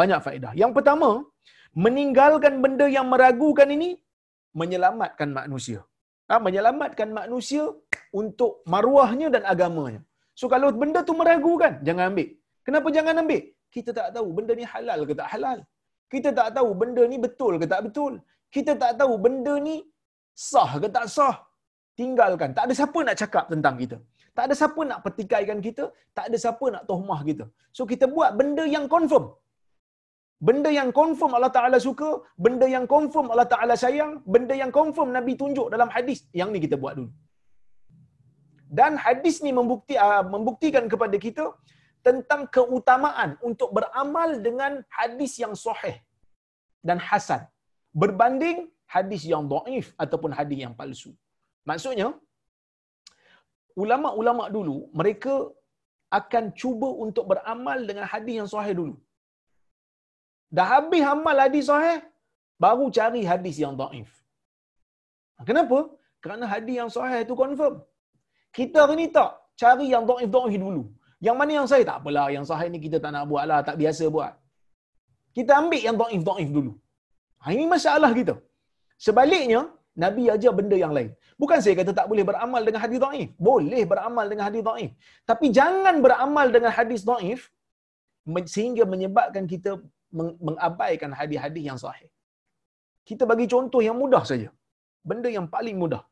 Speaker 1: banyak faedah yang pertama meninggalkan benda yang meragukan ini menyelamatkan manusia ha, menyelamatkan manusia untuk maruahnya dan agamanya. So kalau benda tu meragukan, jangan ambil. Kenapa jangan ambil? Kita tak tahu benda ni halal ke tak halal. Kita tak tahu benda ni betul ke tak betul. Kita tak tahu benda ni sah ke tak sah. Tinggalkan. Tak ada siapa nak cakap tentang kita. Tak ada siapa nak pertikaikan kita. Tak ada siapa nak tohmah kita. So kita buat benda yang confirm. Benda yang confirm Allah Ta'ala suka, benda yang confirm Allah Ta'ala sayang, benda yang confirm Nabi tunjuk dalam hadis, yang ni kita buat dulu. Dan hadis ni membukti, uh, membuktikan kepada kita tentang keutamaan untuk beramal dengan hadis yang sahih dan hasan. Berbanding hadis yang dhaif ataupun hadis yang palsu. Maksudnya ulama-ulama dulu mereka akan cuba untuk beramal dengan hadis yang sahih dulu. Dah habis amal hadis sahih, baru cari hadis yang dhaif. Kenapa? Kerana hadis yang sahih itu confirm. Kita hari ni tak cari yang dhaif-dhaif dulu. Yang mana yang sahih tak apalah, yang sahih ni kita tak nak buat lah, tak biasa buat. Kita ambil yang dhaif-dhaif dulu. Ha, ini masalah kita. Sebaliknya, Nabi ajar benda yang lain. Bukan saya kata tak boleh beramal dengan hadis dhaif. Boleh beramal dengan hadis dhaif. Tapi jangan beramal dengan hadis dhaif sehingga menyebabkan kita mengabaikan hadis-hadis yang sahih. Kita bagi contoh yang mudah saja. Benda yang paling mudah.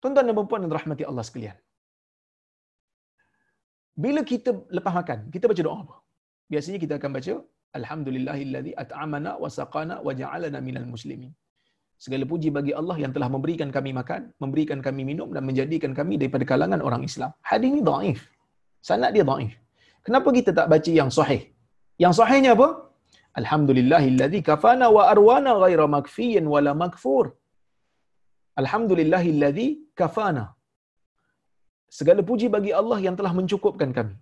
Speaker 1: Tuan-tuan dan puan yang rahmati Allah sekalian. Bila kita lepas makan, kita baca doa apa? Biasanya kita akan baca Alhamdulillahillazi at'amana wa saqana wa ja'alana minal muslimin. Segala puji bagi Allah yang telah memberikan kami makan, memberikan kami minum dan menjadikan kami daripada kalangan orang Islam. Hadis ini dhaif. Sanad dia dhaif. Kenapa kita tak baca yang sahih? Yang sahihnya apa? Alhamdulillahillazi kafana wa arwana ghaira makfiyin wala makfur. Alhamdulillahillazi kafana. Segala puji bagi Allah yang telah mencukupkan kami.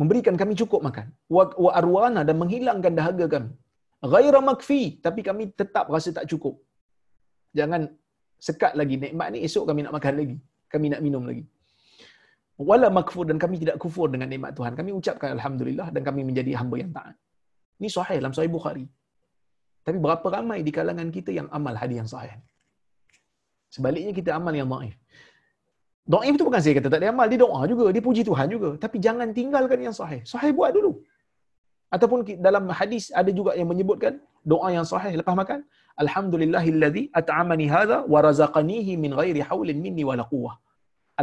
Speaker 1: Memberikan kami cukup makan. Wa, wa arwana dan menghilangkan dahaga kami. Ghaira makfi. Tapi kami tetap rasa tak cukup. Jangan sekat lagi nikmat ni, esok kami nak makan lagi. Kami nak minum lagi. Wala makfur dan kami tidak kufur dengan nikmat Tuhan. Kami ucapkan Alhamdulillah dan kami menjadi hamba yang taat. Ini sahih dalam sahih Bukhari. Tapi berapa ramai di kalangan kita yang amal hadis yang sahih? Sebaliknya kita amal yang dhaif. Dhaif itu bukan saya kata tak ada amal, dia doa juga, dia puji Tuhan juga. Tapi jangan tinggalkan yang sahih. Sahih buat dulu. Ataupun dalam hadis ada juga yang menyebutkan doa yang sahih lepas makan. Alhamdulillahillazi at'amani hadha wa razaqanihi min ghairi haulin minni wala quwwah.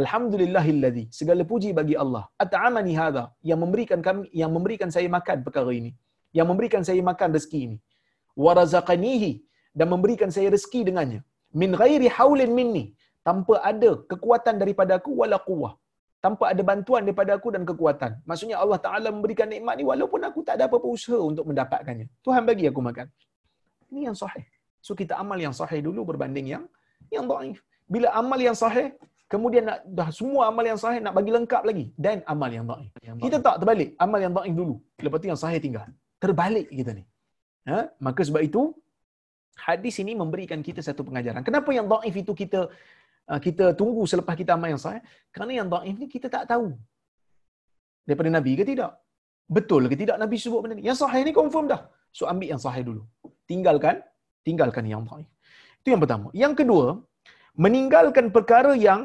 Speaker 1: Alhamdulillahillazi segala puji bagi Allah. At'amani hadha yang memberikan kami yang memberikan saya makan perkara ini. Yang memberikan saya makan rezeki ini. Wa razaqanihi dan memberikan saya rezeki dengannya. Min ghairi haulin minni tanpa ada kekuatan daripada aku wala quwwah. Tanpa ada bantuan daripada aku dan kekuatan. Maksudnya Allah taala memberikan nikmat ni walaupun aku tak ada apa-apa usaha untuk mendapatkannya. Tuhan bagi aku makan. Ini yang sahih. So kita amal yang sahih dulu berbanding yang yang dhaif. Bila amal yang sahih kemudian nak dah semua amal yang sahih nak bagi lengkap lagi dan amal yang dhaif kita tak terbalik amal yang dhaif dulu lepas tu yang sahih tinggal terbalik kita ni ha? maka sebab itu hadis ini memberikan kita satu pengajaran. Kenapa yang dhaif itu kita uh, kita tunggu selepas kita amal yang sahih? Kerana yang dhaif ni kita tak tahu. Daripada Nabi ke tidak? Betul ke tidak Nabi sebut benda ni? Yang sahih ni confirm dah. So ambil yang sahih dulu. Tinggalkan tinggalkan yang dhaif. Itu yang pertama. Yang kedua, meninggalkan perkara yang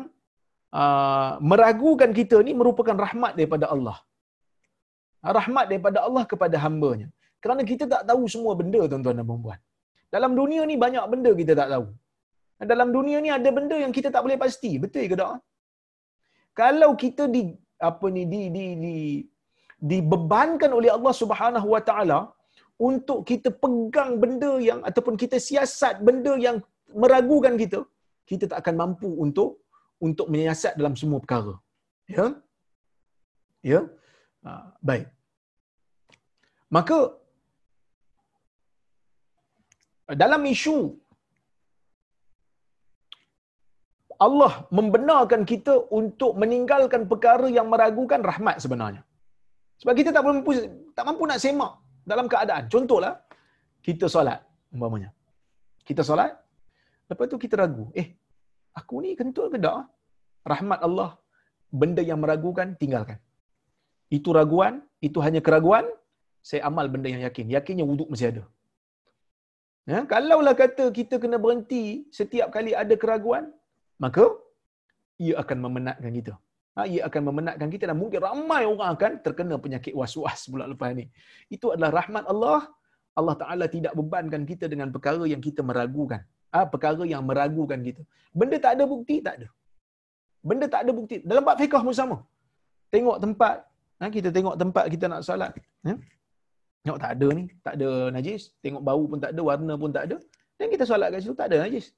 Speaker 1: uh, meragukan kita ni merupakan rahmat daripada Allah. Rahmat daripada Allah kepada hamba-Nya. Kerana kita tak tahu semua benda tuan-tuan dan puan-puan. Dalam dunia ni banyak benda kita tak tahu. Dalam dunia ni ada benda yang kita tak boleh pasti. Betul ke tak? Kalau kita di apa ni di di di dibebankan oleh Allah Subhanahu Wa Taala untuk kita pegang benda yang ataupun kita siasat benda yang meragukan kita, kita tak akan mampu untuk untuk menyiasat dalam semua perkara. Ya? Ya? Ha, baik. Maka dalam isu Allah membenarkan kita untuk meninggalkan perkara yang meragukan rahmat sebenarnya. Sebab kita tak mampu tak mampu nak semak dalam keadaan. Contohlah kita solat umpamanya. Kita solat lepas tu kita ragu. Eh, aku ni kentut ke tak? Rahmat Allah benda yang meragukan tinggalkan. Itu raguan, itu hanya keraguan, saya amal benda yang yakin. Yakinnya wuduk masih ada. Ya, kalaulah kata kita kena berhenti setiap kali ada keraguan, maka ia akan memenatkan kita. Ha, ia akan memenatkan kita dan mungkin ramai orang akan terkena penyakit was-was pula lepas ni. Itu adalah rahmat Allah. Allah Ta'ala tidak bebankan kita dengan perkara yang kita meragukan. Ha, perkara yang meragukan kita. Benda tak ada bukti, tak ada. Benda tak ada bukti. Dalam bab fiqah pun sama. Tengok tempat. Ha, kita tengok tempat kita nak salat. Ha? Tengok tak ada ni, tak ada najis. Tengok bau pun tak ada, warna pun tak ada. Dan kita solat kat situ, tak ada najis.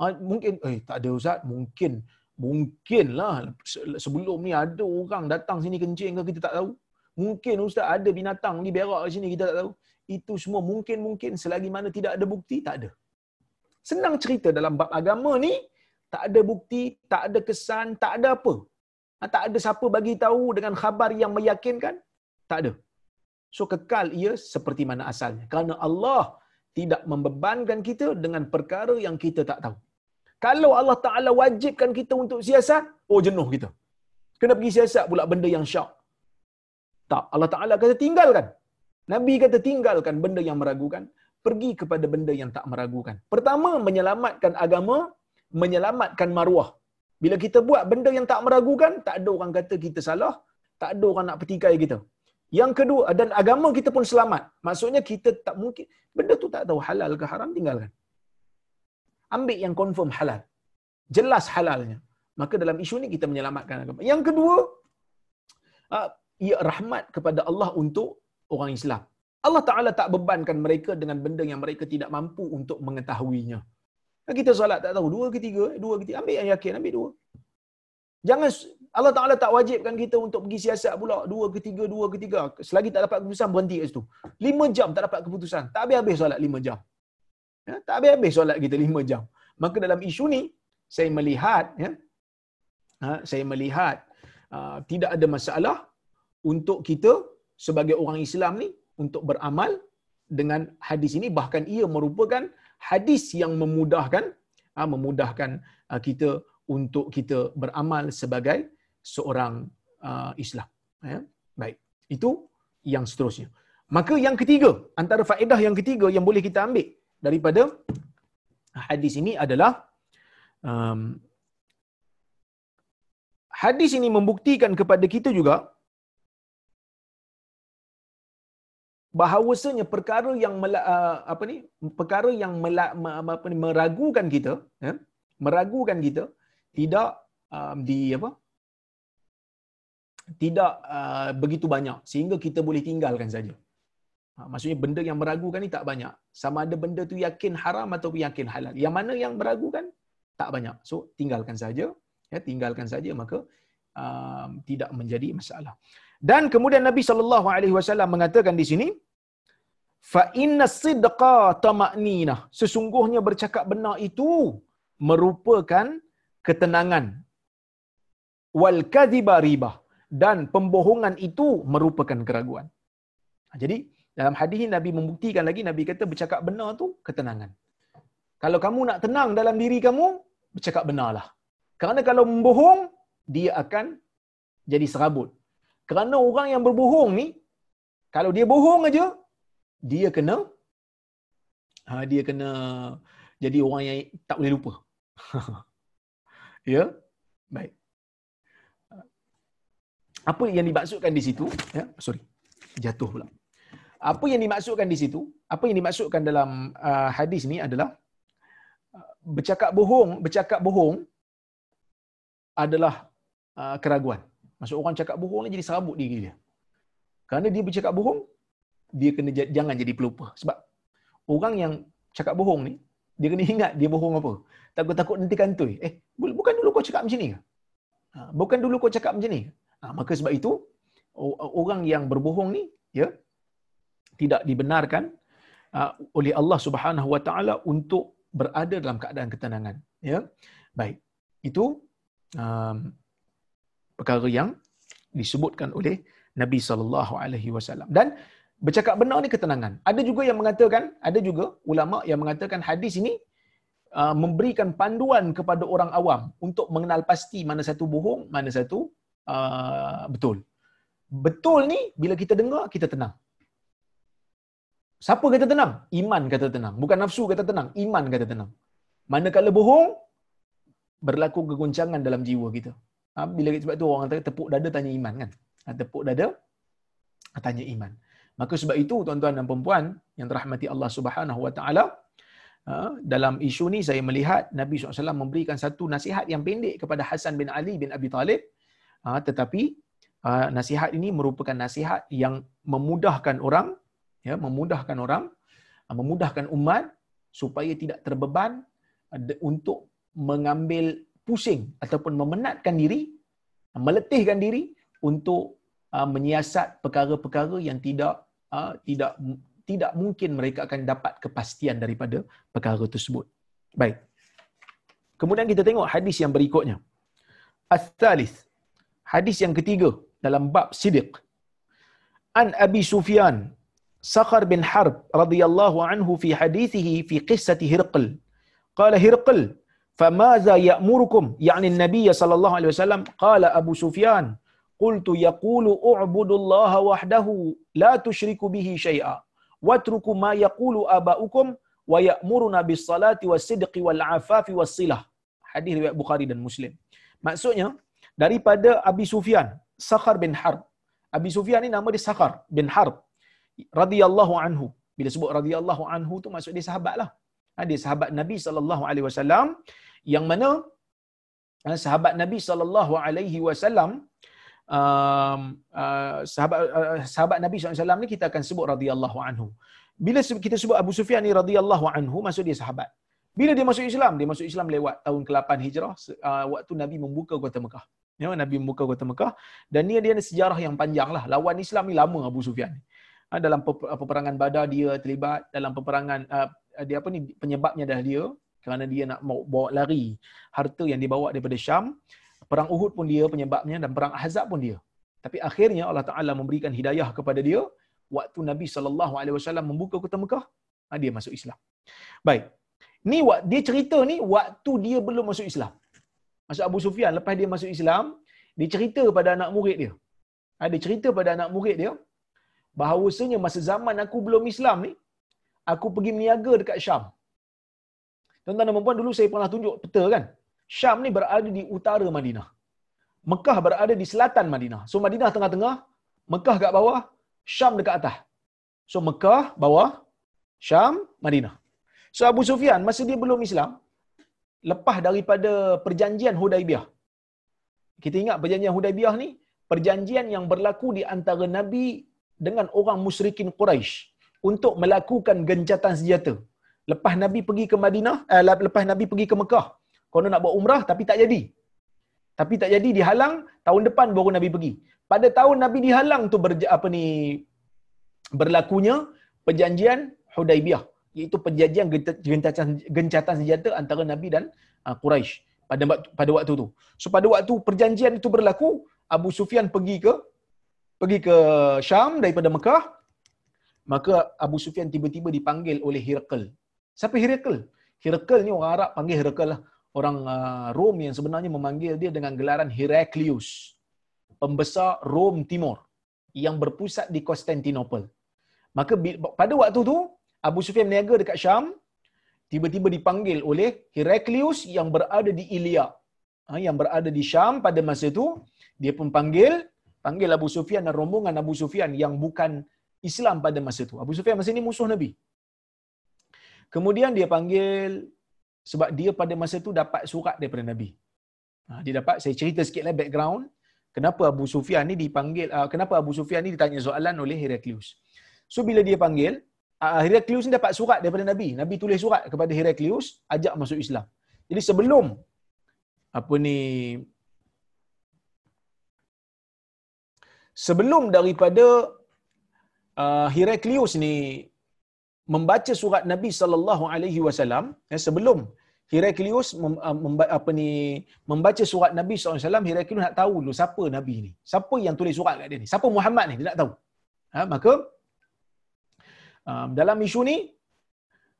Speaker 1: Ha, mungkin, eh tak ada Ustaz, mungkin, mungkin lah sebelum ni ada orang datang sini kencing ke kita tak tahu. Mungkin ustaz ada binatang ni berak di sini kita tak tahu. Itu semua mungkin-mungkin selagi mana tidak ada bukti tak ada. Senang cerita dalam bab agama ni tak ada bukti, tak ada kesan, tak ada apa. Ha, tak ada siapa bagi tahu dengan khabar yang meyakinkan, tak ada. So kekal ia seperti mana asalnya. Kerana Allah tidak membebankan kita dengan perkara yang kita tak tahu. Kalau Allah Ta'ala wajibkan kita untuk siasat, oh jenuh kita. Kena pergi siasat pula benda yang syak. Tak. Allah Ta'ala kata tinggalkan. Nabi kata tinggalkan benda yang meragukan. Pergi kepada benda yang tak meragukan. Pertama, menyelamatkan agama, menyelamatkan maruah. Bila kita buat benda yang tak meragukan, tak ada orang kata kita salah, tak ada orang nak petikai kita. Yang kedua, dan agama kita pun selamat. Maksudnya kita tak mungkin, benda tu tak tahu halal ke haram, tinggalkan. Ambil yang confirm halal. Jelas halalnya. Maka dalam isu ni kita menyelamatkan agama. Yang kedua, ah, ia rahmat kepada Allah untuk orang Islam. Allah Ta'ala tak bebankan mereka dengan benda yang mereka tidak mampu untuk mengetahuinya. Kita solat tak tahu, dua ke tiga, dua ke tiga, ambil yang yakin, ambil dua. Jangan Allah Ta'ala tak wajibkan kita untuk pergi siasat pula. Dua ketiga, dua ketiga. Selagi tak dapat keputusan, berhenti kat situ. Lima jam tak dapat keputusan. Tak habis-habis solat lima jam. Ya, tak habis-habis solat kita lima jam. Maka dalam isu ni, saya melihat, ya, ha, saya melihat uh, tidak ada masalah untuk kita sebagai orang Islam ni untuk beramal dengan hadis ini. Bahkan ia merupakan hadis yang memudahkan uh, memudahkan uh, kita untuk kita beramal sebagai seorang uh, Islam. Ya? Baik. Itu yang seterusnya. Maka yang ketiga, antara faedah yang ketiga yang boleh kita ambil daripada hadis ini adalah um, hadis ini membuktikan kepada kita juga bahawasanya perkara yang mela, uh, apa ni perkara yang mela, apa ni meragukan kita ya meragukan kita tidak um, di apa tidak uh, begitu banyak sehingga kita boleh tinggalkan saja. Ha, maksudnya benda yang meragukan ni tak banyak. Sama ada benda tu yakin haram atau yakin halal. Yang mana yang meragukan tak banyak. So tinggalkan saja. Ya, tinggalkan saja maka um, tidak menjadi masalah. Dan kemudian Nabi sallallahu alaihi wasallam mengatakan di sini fa inna sidqa tama'ninah. Sesungguhnya bercakap benar itu merupakan ketenangan. Wal kadhiba ribah dan pembohongan itu merupakan keraguan. Ha, jadi dalam hadis ini Nabi membuktikan lagi Nabi kata bercakap benar tu ketenangan. Kalau kamu nak tenang dalam diri kamu, bercakap benarlah. Kerana kalau membohong, dia akan jadi serabut. Kerana orang yang berbohong ni, kalau dia bohong aja, dia kena ha, dia kena jadi orang yang tak boleh lupa. <laughs> ya? Baik. Apa yang dimaksudkan di situ? Ya sorry. Jatuh pula. Apa yang dimaksudkan di situ? Apa yang dimaksudkan dalam uh, hadis ni adalah uh, bercakap bohong bercakap bohong adalah uh, keraguan. Maksud orang cakap bohong ni jadi serabut diri dia. Kerana dia bercakap bohong dia kena jangan jadi pelupa. Sebab orang yang cakap bohong ni dia kena ingat dia bohong apa. Takut-takut nanti kantoi. Eh bukan dulu kau cakap macam ni ke? Ha, bukan dulu kau cakap macam ni. Ha, maka sebab itu orang yang berbohong ni ya tidak dibenarkan uh, oleh Allah Subhanahu Wa Taala untuk berada dalam keadaan ketenangan. Ya, baik. Itu um, perkara yang disebutkan oleh Nabi Sallallahu Alaihi Wasallam. Dan bercakap benar ni ketenangan. Ada juga yang mengatakan, ada juga ulama yang mengatakan hadis ini uh, memberikan panduan kepada orang awam untuk mengenal pasti mana satu bohong, mana satu uh, betul. Betul ni bila kita dengar kita tenang. Siapa kata tenang? Iman kata tenang. Bukan nafsu kata tenang, iman kata tenang. Manakala bohong berlaku kegoncangan dalam jiwa kita. Ha, bila sebab tu orang kata tepuk dada tanya iman kan? Ha, tepuk dada tanya iman. Maka sebab itu tuan-tuan dan puan yang dirahmati Allah Subhanahu Wa Taala, ha, dalam isu ni saya melihat Nabi SAW memberikan satu nasihat yang pendek kepada Hasan bin Ali bin Abi Talib. Ha, tetapi uh, nasihat ini merupakan nasihat yang memudahkan orang, ya, memudahkan orang, memudahkan umat supaya tidak terbeban untuk mengambil pusing ataupun memenatkan diri, meletihkan diri untuk menyiasat perkara-perkara yang tidak Ah, tidak tidak mungkin mereka akan dapat kepastian daripada perkara tersebut. Baik. Kemudian kita tengok hadis yang berikutnya. As-salis. Hadis yang ketiga dalam bab sidiq. An Abi Sufyan Sakhar bin Harb radhiyallahu anhu fi hadithihi fi qissati Hirqal. Qala Hirqal, "Famaza ya'murukum?" yakni Nabi sallallahu alaihi wasallam qala Abu Sufyan, قلت يقول اعبد الله وحده ma yaqulu aba'ukum wa ya'muruna bis salati was sidqi wal afafi was silah hadis riwayat Bukhari dan Muslim. Maksudnya daripada Abi Sufyan Sakhar bin Harb. Abi Sufyan ni nama dia Sakhar bin Harb radhiyallahu anhu. Bila sebut radhiyallahu anhu tu maksud dia sahabatlah ha, dia sahabat Nabi sallallahu alaihi wasallam yang mana ha, sahabat Nabi sallallahu alaihi wasallam um, uh, sahabat uh, sahabat Nabi wasallam ni kita akan sebut radhiyallahu anhu. Bila kita sebut Abu Sufyan ni radhiyallahu anhu maksud dia sahabat. Bila dia masuk Islam, dia masuk Islam lewat tahun ke-8 Hijrah, uh, waktu Nabi membuka kota Mekah. Ya, Nabi membuka kota Mekah dan dia dia ada sejarah yang panjang lah. Lawan Islam ni lama Abu Sufyan. Uh, dalam peperangan Badar dia terlibat, dalam peperangan uh, dia apa ni penyebabnya adalah dia kerana dia nak bawa lari harta yang dibawa daripada Syam. Perang Uhud pun dia penyebabnya dan perang Ahzab pun dia. Tapi akhirnya Allah Taala memberikan hidayah kepada dia waktu Nabi sallallahu alaihi wasallam membuka kota Mekah, dia masuk Islam. Baik. Ni dia cerita ni waktu dia belum masuk Islam. Masuk Abu Sufyan lepas dia masuk Islam, dia cerita pada anak murid dia. Ada cerita pada anak murid dia bahawasanya masa zaman aku belum Islam ni, aku pergi meniaga dekat Syam. Tuan-tuan dan puan dulu saya pernah tunjuk peta kan. Syam ni berada di utara Madinah. Mekah berada di selatan Madinah. So Madinah tengah-tengah, Mekah kat bawah, Syam dekat atas. So Mekah bawah, Syam, Madinah. So Abu Sufyan masa dia belum Islam, lepas daripada perjanjian Hudaibiyah. Kita ingat perjanjian Hudaibiyah ni perjanjian yang berlaku di antara Nabi dengan orang musyrikin Quraisy untuk melakukan gencatan senjata. Lepas Nabi pergi ke Madinah, eh, lepas Nabi pergi ke Mekah, konon nak buat umrah tapi tak jadi. Tapi tak jadi dihalang, tahun depan baru Nabi pergi. Pada tahun Nabi dihalang tu ber, apa ni berlakunya perjanjian Hudaibiyah iaitu perjanjian gencatan gencatan senjata antara Nabi dan uh, Quraisy pada pada waktu tu. So pada waktu perjanjian itu berlaku, Abu Sufyan pergi ke pergi ke Syam daripada Mekah. Maka Abu Sufyan tiba-tiba dipanggil oleh Hirqal. Siapa Hirqal? Hirqal ni orang Arab panggil Hirqal lah. Orang uh, Rom yang sebenarnya memanggil dia dengan gelaran Heraklius. Pembesar Rom Timur yang berpusat di Konstantinopel. Maka pada waktu tu Abu Sufyan berniaga dekat Syam, tiba-tiba dipanggil oleh Heraklius yang berada di Ilya. Ha, yang berada di Syam pada masa itu, dia pun panggil, panggil Abu Sufyan dan rombongan Abu Sufyan yang bukan Islam pada masa itu. Abu Sufyan masa ini musuh Nabi. Kemudian dia panggil, sebab dia pada masa itu dapat surat daripada Nabi. Ha, dia dapat, saya cerita sikit lah background, kenapa Abu Sufyan ni dipanggil, uh, kenapa Abu Sufyan ni ditanya soalan oleh Heraklius. So bila dia panggil, uh, Heraklius ni dapat surat daripada Nabi. Nabi tulis surat kepada Heraklius ajak masuk Islam. Jadi sebelum apa ni sebelum daripada uh, Heraklius ni membaca surat Nabi sallallahu alaihi wasallam eh, sebelum Heraklius mem, uh, apa ni membaca surat Nabi sallallahu alaihi wasallam Heraklius nak tahu dulu siapa Nabi ni. Siapa yang tulis surat kat dia ni? Siapa Muhammad ni? Dia nak tahu. Ha, maka Um, dalam isu ni,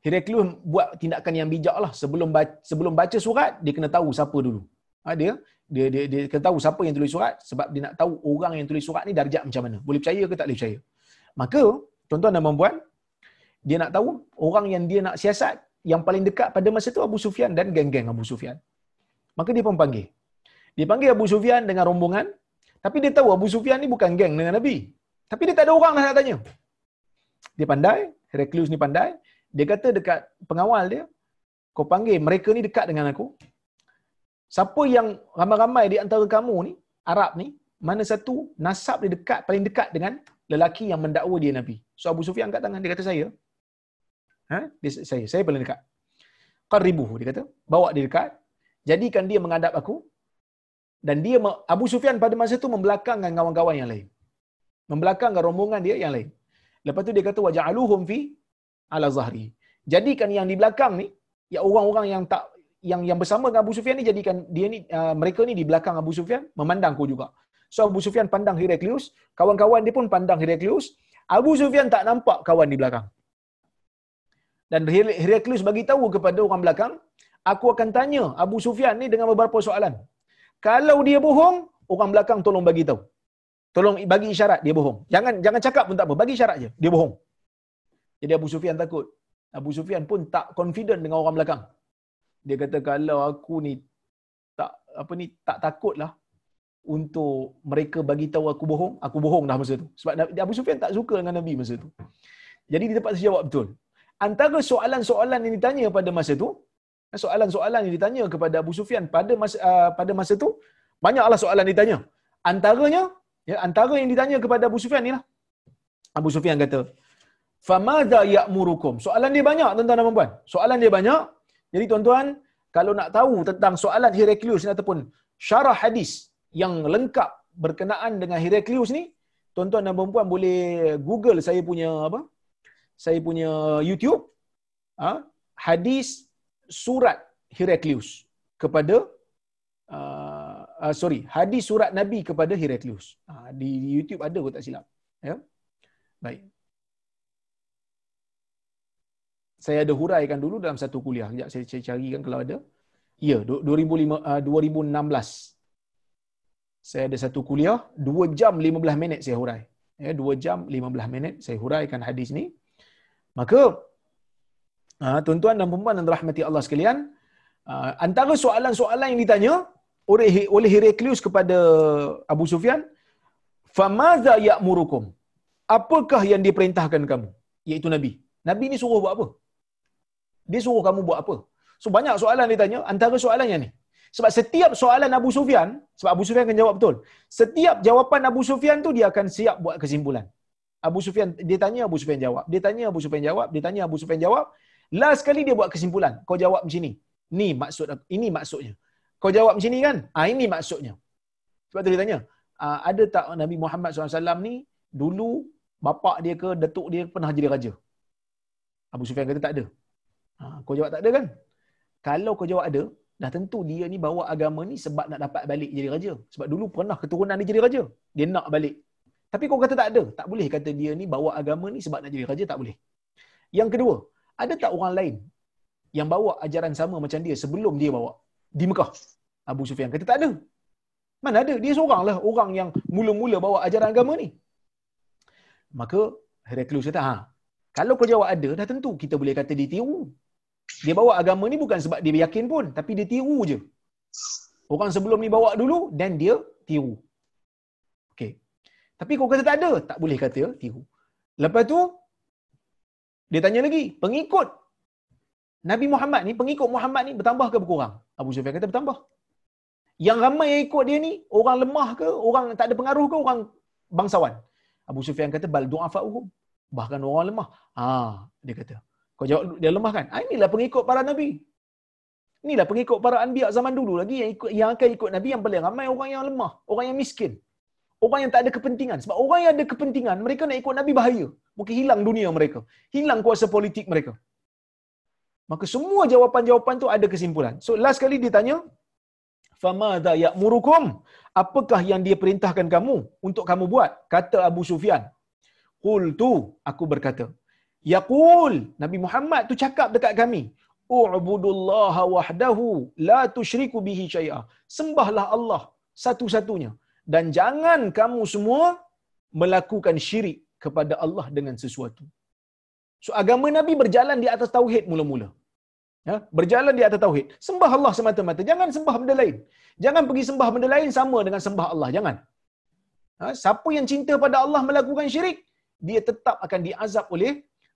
Speaker 1: Heraklius buat tindakan yang bijak lah. Sebelum baca, sebelum baca surat, dia kena tahu siapa dulu. Ha, dia, dia, dia, dia kena tahu siapa yang tulis surat sebab dia nak tahu orang yang tulis surat ni darjat macam mana. Boleh percaya ke tak boleh percaya. Maka, tuan-tuan dan puan dia nak tahu orang yang dia nak siasat yang paling dekat pada masa tu Abu Sufyan dan geng-geng Abu Sufyan. Maka dia pun panggil. Dia panggil Abu Sufyan dengan rombongan. Tapi dia tahu Abu Sufyan ni bukan geng dengan Nabi. Tapi dia tak ada orang nak tanya. Dia pandai, Heraclius ni pandai. Dia kata dekat pengawal dia, kau panggil mereka ni dekat dengan aku. Siapa yang ramai-ramai di antara kamu ni, Arab ni, mana satu nasab dia dekat, paling dekat dengan lelaki yang mendakwa dia Nabi. So Abu Sufyan angkat tangan, dia kata saya. Ha? Dia, saya, saya paling dekat. Qaribuhu, dia kata. Bawa dia dekat. Jadikan dia menghadap aku. Dan dia, Abu Sufyan pada masa itu membelakangkan kawan-kawan yang lain. membelakangkan rombongan dia yang lain. Lepas tu dia kata waja'aluhum fi ala zahri. Jadikan yang di belakang ni, ya orang-orang yang tak yang yang bersama dengan Abu Sufyan ni jadikan dia ni uh, mereka ni di belakang Abu Sufyan memandangku juga. So Abu Sufyan pandang Heraklius, kawan-kawan dia pun pandang Heraklius. Abu Sufyan tak nampak kawan di belakang. Dan Heraklius bagi tahu kepada orang belakang, aku akan tanya Abu Sufyan ni dengan beberapa soalan. Kalau dia bohong, orang belakang tolong bagi tahu. Tolong bagi isyarat dia bohong. Jangan jangan cakap pun tak apa, bagi isyarat je dia bohong. Jadi Abu Sufyan takut. Abu Sufyan pun tak confident dengan orang belakang. Dia kata kalau aku ni tak apa ni tak takutlah untuk mereka bagi tahu aku bohong, aku bohong dah masa tu. Sebab Abu Sufyan tak suka dengan Nabi masa tu. Jadi dia dapat jawab betul. Antara soalan-soalan yang ditanya pada masa tu, soalan-soalan yang ditanya kepada Abu Sufyan pada masa uh, pada masa tu, banyaklah soalan ditanya. Antaranya, ya antara yang ditanya kepada Abu Sufyan ni lah. Abu Sufyan kata, "Famadha ya'murukum?" Soalan dia banyak tuan-tuan dan puan. Soalan dia banyak. Jadi tuan-tuan, kalau nak tahu tentang soalan Heraklius ni ataupun syarah hadis yang lengkap berkenaan dengan Heraklius ni, tuan-tuan dan puan boleh Google saya punya apa? Saya punya YouTube. Ha? Hadis surat Heraklius kepada uh, uh, sorry, hadis surat Nabi kepada Heraklius. Uh, di, YouTube ada kok tak silap. Ya. Baik. Saya ada huraikan dulu dalam satu kuliah. Sekejap saya, saya carikan kalau ada. Ya, 2005, uh, 2016. Saya ada satu kuliah, 2 jam 15 minit saya hurai. Ya, 2 jam 15 minit saya huraikan hadis ni. Maka uh, tuan-tuan dan puan dan rahmati Allah sekalian, uh, antara soalan-soalan yang ditanya oleh oleh Heraklius kepada Abu Sufyan, "Famaza ya'murukum?" Apakah yang diperintahkan kamu? Iaitu Nabi. Nabi ni suruh buat apa? Dia suruh kamu buat apa? So banyak soalan dia tanya, antara soalannya ni. Sebab setiap soalan Abu Sufyan, sebab Abu Sufyan akan jawab betul. Setiap jawapan Abu Sufyan tu dia akan siap buat kesimpulan. Abu Sufyan dia tanya Abu Sufyan jawab. Dia tanya Abu Sufyan jawab, dia tanya Abu Sufyan jawab. Last sekali dia buat kesimpulan. Kau jawab macam ni. Ni maksud ini maksudnya. Kau jawab macam ni kan? Ah ini maksudnya. Sebab tu dia tanya, ah, ada tak Nabi Muhammad SAW ni dulu bapak dia ke datuk dia pernah jadi raja? Abu Sufyan kata tak ada. Ha, kau jawab tak ada kan? Kalau kau jawab ada, dah tentu dia ni bawa agama ni sebab nak dapat balik jadi raja. Sebab dulu pernah keturunan dia jadi raja. Dia nak balik. Tapi kau kata tak ada. Tak boleh kata dia ni bawa agama ni sebab nak jadi raja. Tak boleh. Yang kedua, ada tak orang lain yang bawa ajaran sama macam dia sebelum dia bawa di Mekah? Abu Sufyan kata tak ada. Mana ada? Dia seorang lah orang yang mula-mula bawa ajaran agama ni. Maka Heraklius kata, ha, kalau kau jawab ada, dah tentu kita boleh kata dia tiru. Dia bawa agama ni bukan sebab dia yakin pun, tapi dia tiru je. Orang sebelum ni bawa dulu, dan dia tiru. Tapi kau kata tak ada, tak boleh kata tiru. Lepas tu, dia tanya lagi, pengikut Nabi Muhammad ni, pengikut Muhammad ni bertambah ke berkurang? Abu Sufyan kata bertambah. Yang ramai yang ikut dia ni, orang lemah ke, orang tak ada pengaruh ke, orang bangsawan? Abu Sufyan kata, bal du'afa'uhum. Bahkan orang lemah. Ha, dia kata. Kau jawab dia lemah kan? Ha, inilah pengikut para nabi. Inilah pengikut para anbiya zaman dulu lagi yang ikut yang akan ikut nabi yang paling ramai orang yang lemah, orang yang miskin. Orang yang tak ada kepentingan. Sebab orang yang ada kepentingan, mereka nak ikut nabi bahaya. Mungkin hilang dunia mereka. Hilang kuasa politik mereka. Maka semua jawapan-jawapan tu ada kesimpulan. So last kali dia tanya, "Famadha ya'murukum?" Apakah yang dia perintahkan kamu untuk kamu buat? Kata Abu Sufyan. Qultu, aku berkata. Yaqul, Nabi Muhammad tu cakap dekat kami. U'budullaha wahdahu la tusyriku bihi syai'a. Sembahlah Allah satu-satunya dan jangan kamu semua melakukan syirik kepada Allah dengan sesuatu. So agama Nabi berjalan di atas tauhid mula-mula. Ya, berjalan di atas tauhid. Sembah Allah semata-mata, jangan sembah benda lain. Jangan pergi sembah benda lain sama dengan sembah Allah, jangan. Ha, siapa yang cinta pada Allah melakukan syirik, dia tetap akan diazab oleh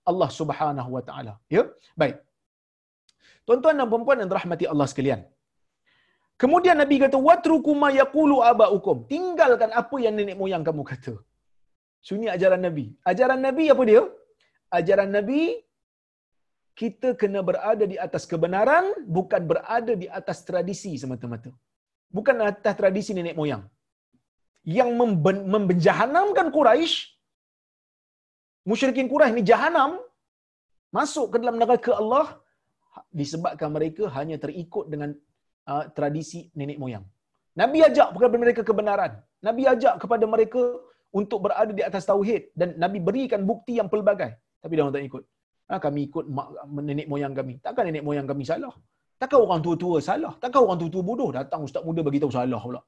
Speaker 1: Allah Subhanahu wa taala. Ya. Baik. Tuan-tuan dan puan-puan yang dirahmati Allah sekalian. Kemudian Nabi kata watruku ma yaqulu abaukum. Tinggalkan apa yang nenek moyang kamu kata. Sunyi ajaran Nabi. Ajaran Nabi apa dia? Ajaran Nabi kita kena berada di atas kebenaran bukan berada di atas tradisi semata-mata. Bukan atas tradisi nenek moyang. yang membenjahanamkan Quraisy musyrikin Quraisy ni jahanam masuk ke dalam neraka Allah disebabkan mereka hanya terikut dengan uh, tradisi nenek moyang. Nabi ajak kepada mereka kebenaran. Nabi ajak kepada mereka untuk berada di atas tauhid dan Nabi berikan bukti yang pelbagai. Tapi dia orang tak ikut. Ha, kami ikut mak, nenek moyang kami. Takkan nenek moyang kami salah? Takkan orang tua-tua salah? Takkan orang tua-tua bodoh? Datang ustaz muda bagi tahu salah pula.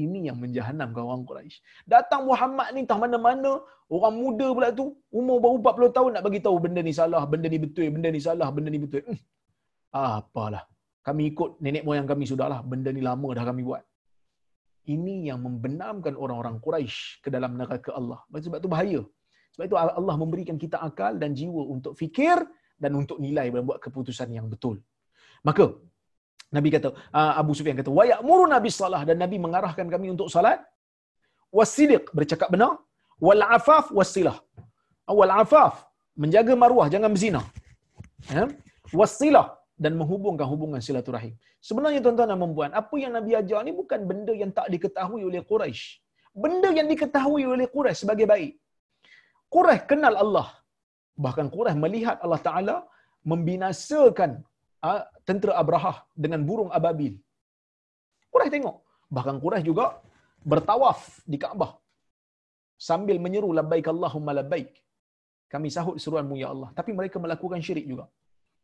Speaker 1: Ini yang menjahanamkan orang Quraisy. Datang Muhammad ni entah mana-mana, orang muda pula tu, umur baru 40 tahun nak bagi tahu benda ni salah, benda ni betul, benda ni salah, benda ni betul. Hmm. Apalah. Kami ikut nenek moyang kami sudahlah, benda ni lama dah kami buat. Ini yang membenamkan orang-orang Quraisy ke dalam neraka Allah. Sebab itu bahaya. Sebab itu Allah memberikan kita akal dan jiwa untuk fikir dan untuk nilai dan buat keputusan yang betul. Maka Nabi kata, uh, Abu Sufyan kata, wa ya'muru Nabi salah dan Nabi mengarahkan kami untuk salat. Wasidiq bercakap benar, wal afaf wasilah. Wal afaf menjaga maruah jangan berzina. Ya? Wasilah dan menghubungkan hubungan silaturahim. Sebenarnya tuan-tuan dan puan apa yang Nabi ajar ni bukan benda yang tak diketahui oleh Quraisy. Benda yang diketahui oleh Quraisy sebagai baik. Quraisy kenal Allah. Bahkan Quraisy melihat Allah Taala membinasakan Ah, tentera Abrahah dengan burung ababil. Quraisy tengok. Bahkan Quraisy juga bertawaf di Kaabah sambil menyeru labbaik Allahumma labbaik. Kami sahut seruanmu ya Allah. Tapi mereka melakukan syirik juga.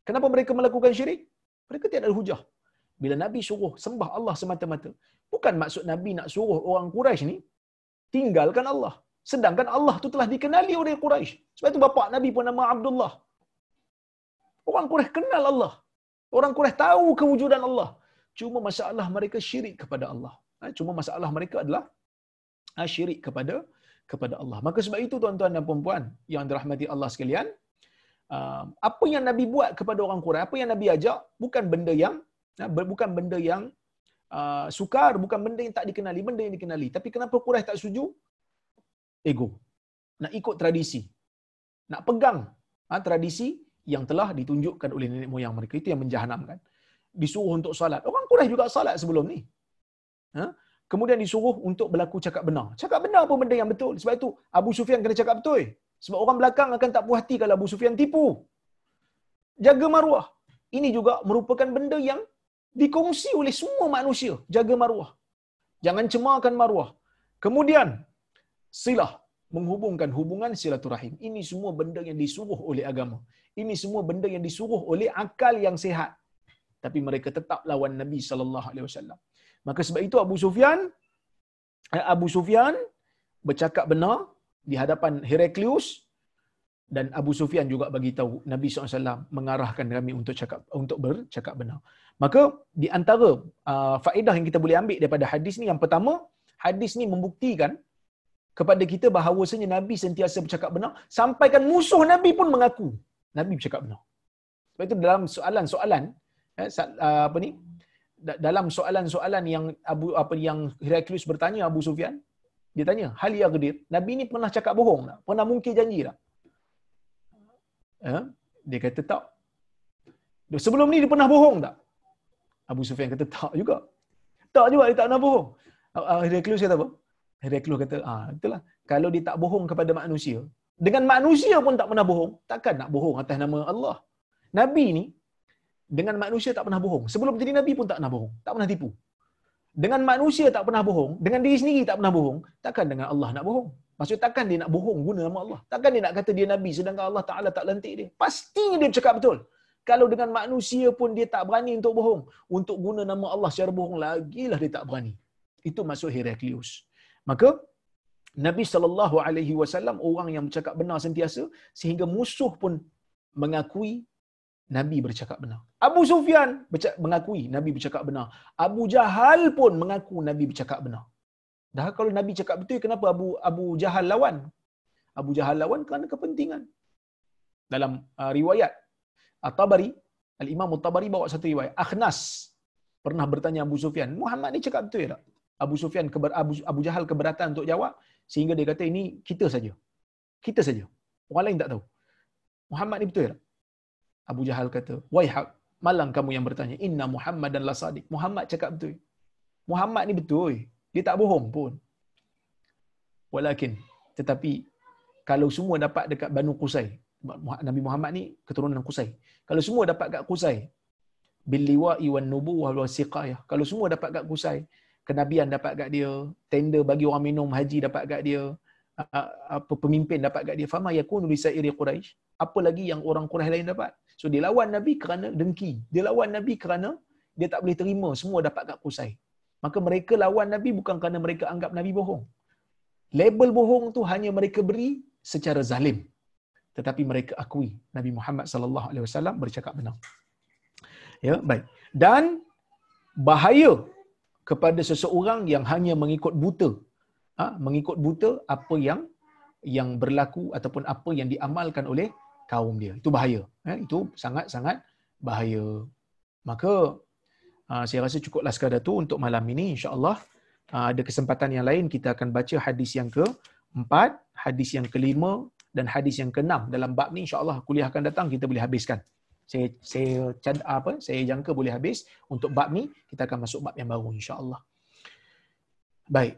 Speaker 1: Kenapa mereka melakukan syirik? Mereka tidak ada hujah. Bila Nabi suruh sembah Allah semata-mata, bukan maksud Nabi nak suruh orang Quraisy ni tinggalkan Allah. Sedangkan Allah tu telah dikenali oleh Quraisy. Sebab itu bapa Nabi pun nama Abdullah. Orang Quraisy kenal Allah. Orang Quraisy tahu kewujudan Allah. Cuma masalah mereka syirik kepada Allah. Ha, cuma masalah mereka adalah ha, syirik kepada kepada Allah. Maka sebab itu tuan-tuan dan puan-puan yang dirahmati Allah sekalian, apa yang Nabi buat kepada orang Quraisy, apa yang Nabi ajak bukan benda yang ha, bukan benda yang uh, sukar, bukan benda yang tak dikenali, benda yang dikenali. Tapi kenapa Quraisy tak setuju? Ego. Nak ikut tradisi. Nak pegang tradisi yang telah ditunjukkan oleh nenek moyang mereka itu yang menjahanamkan disuruh untuk salat orang Quraisy juga salat sebelum ni ha? kemudian disuruh untuk berlaku cakap benar cakap benar pun benda yang betul sebab itu Abu Sufyan kena cakap betul sebab orang belakang akan tak puas hati kalau Abu Sufyan tipu jaga maruah ini juga merupakan benda yang dikongsi oleh semua manusia jaga maruah jangan cemarkan maruah kemudian silah menghubungkan hubungan silaturahim. Ini semua benda yang disuruh oleh agama. Ini semua benda yang disuruh oleh akal yang sehat. Tapi mereka tetap lawan Nabi sallallahu alaihi wasallam. Maka sebab itu Abu Sufyan eh, Abu Sufyan bercakap benar di hadapan Heraklius dan Abu Sufyan juga bagi tahu Nabi SAW mengarahkan kami untuk cakap untuk bercakap benar. Maka di antara uh, faedah yang kita boleh ambil daripada hadis ni yang pertama, hadis ni membuktikan kepada kita bahawasanya Nabi sentiasa bercakap benar sampaikan musuh Nabi pun mengaku Nabi bercakap benar. Sebab itu dalam soalan-soalan eh, ah, apa ni dalam soalan-soalan yang Abu apa yang Heraklius bertanya Abu Sufyan dia tanya hal ya gedir Nabi ni pernah cakap bohong tak pernah mungkin janji tak eh? dia kata tak sebelum ni dia pernah bohong tak Abu Sufyan kata tak juga tak juga dia tak pernah bohong ah, Heraklius kata apa Heraklius kata, ah itulah. Kalau dia tak bohong kepada manusia, dengan manusia pun tak pernah bohong, takkan nak bohong atas nama Allah. Nabi ni dengan manusia tak pernah bohong. Sebelum jadi nabi pun tak pernah bohong, tak pernah tipu. Dengan manusia tak pernah bohong, dengan diri sendiri tak pernah bohong, takkan dengan Allah nak bohong. Maksud takkan dia nak bohong guna nama Allah. Takkan dia nak kata dia nabi sedangkan Allah Taala tak lantik dia. Pastinya dia bercakap betul. Kalau dengan manusia pun dia tak berani untuk bohong, untuk guna nama Allah secara bohong lagilah dia tak berani. Itu maksud Heraklius. Maka Nabi wasallam orang yang bercakap benar sentiasa sehingga musuh pun mengakui Nabi bercakap benar. Abu Sufyan mengakui Nabi bercakap benar. Abu Jahal pun mengaku Nabi bercakap benar. Dah kalau Nabi cakap betul kenapa Abu Abu Jahal lawan? Abu Jahal lawan kerana kepentingan. Dalam uh, riwayat At-Tabari, Al-Imam At-Tabari bawa satu riwayat. Akhnas pernah bertanya Abu Sufyan, Muhammad ni cakap betul tak? Abu Sufyan keber, Abu, Abu Jahal keberatan untuk jawab sehingga dia kata ini kita saja. Kita saja. Orang lain tak tahu. Muhammad ni betul tak? Abu Jahal kata, "Waihak, malang kamu yang bertanya, inna Muhammad dan la sadiq." Muhammad cakap betul. Muhammad ni betul. Dia tak bohong pun. walakin tetapi kalau semua dapat dekat Banu Qusay Nabi Muhammad ni keturunan Qusay kalau semua dapat kat Qusay bil liwa'i wan nubuwah wal siqayah kalau semua dapat kat Qusay kenabian dapat kat dia tender bagi orang minum haji dapat kat dia apa pemimpin dapat kat dia. Fama yakunu li sa'iri quraish. Apa lagi yang orang Quraisy lain dapat? So dia lawan nabi kerana dengki. Dia lawan nabi kerana dia tak boleh terima semua dapat kat Qusay maka mereka lawan nabi bukan kerana mereka anggap nabi bohong. Label bohong tu hanya mereka beri secara zalim. Tetapi mereka akui Nabi Muhammad sallallahu alaihi wasallam bercakap benar. Ya, baik. Dan bahaya kepada seseorang yang hanya mengikut buta. Ha, mengikut buta apa yang yang berlaku ataupun apa yang diamalkan oleh kaum dia. Itu bahaya. Ha, itu sangat-sangat bahaya. Maka ha, saya rasa cukuplah sekadar tu untuk malam ini insya-Allah. Ha, ada kesempatan yang lain kita akan baca hadis yang ke-4, hadis yang kelima dan hadis yang keenam dalam bab ni insya-Allah kuliah akan datang kita boleh habiskan. Saya saya apa? Saya jangka boleh habis untuk bab ni kita akan masuk bab yang baru insya-Allah. Baik.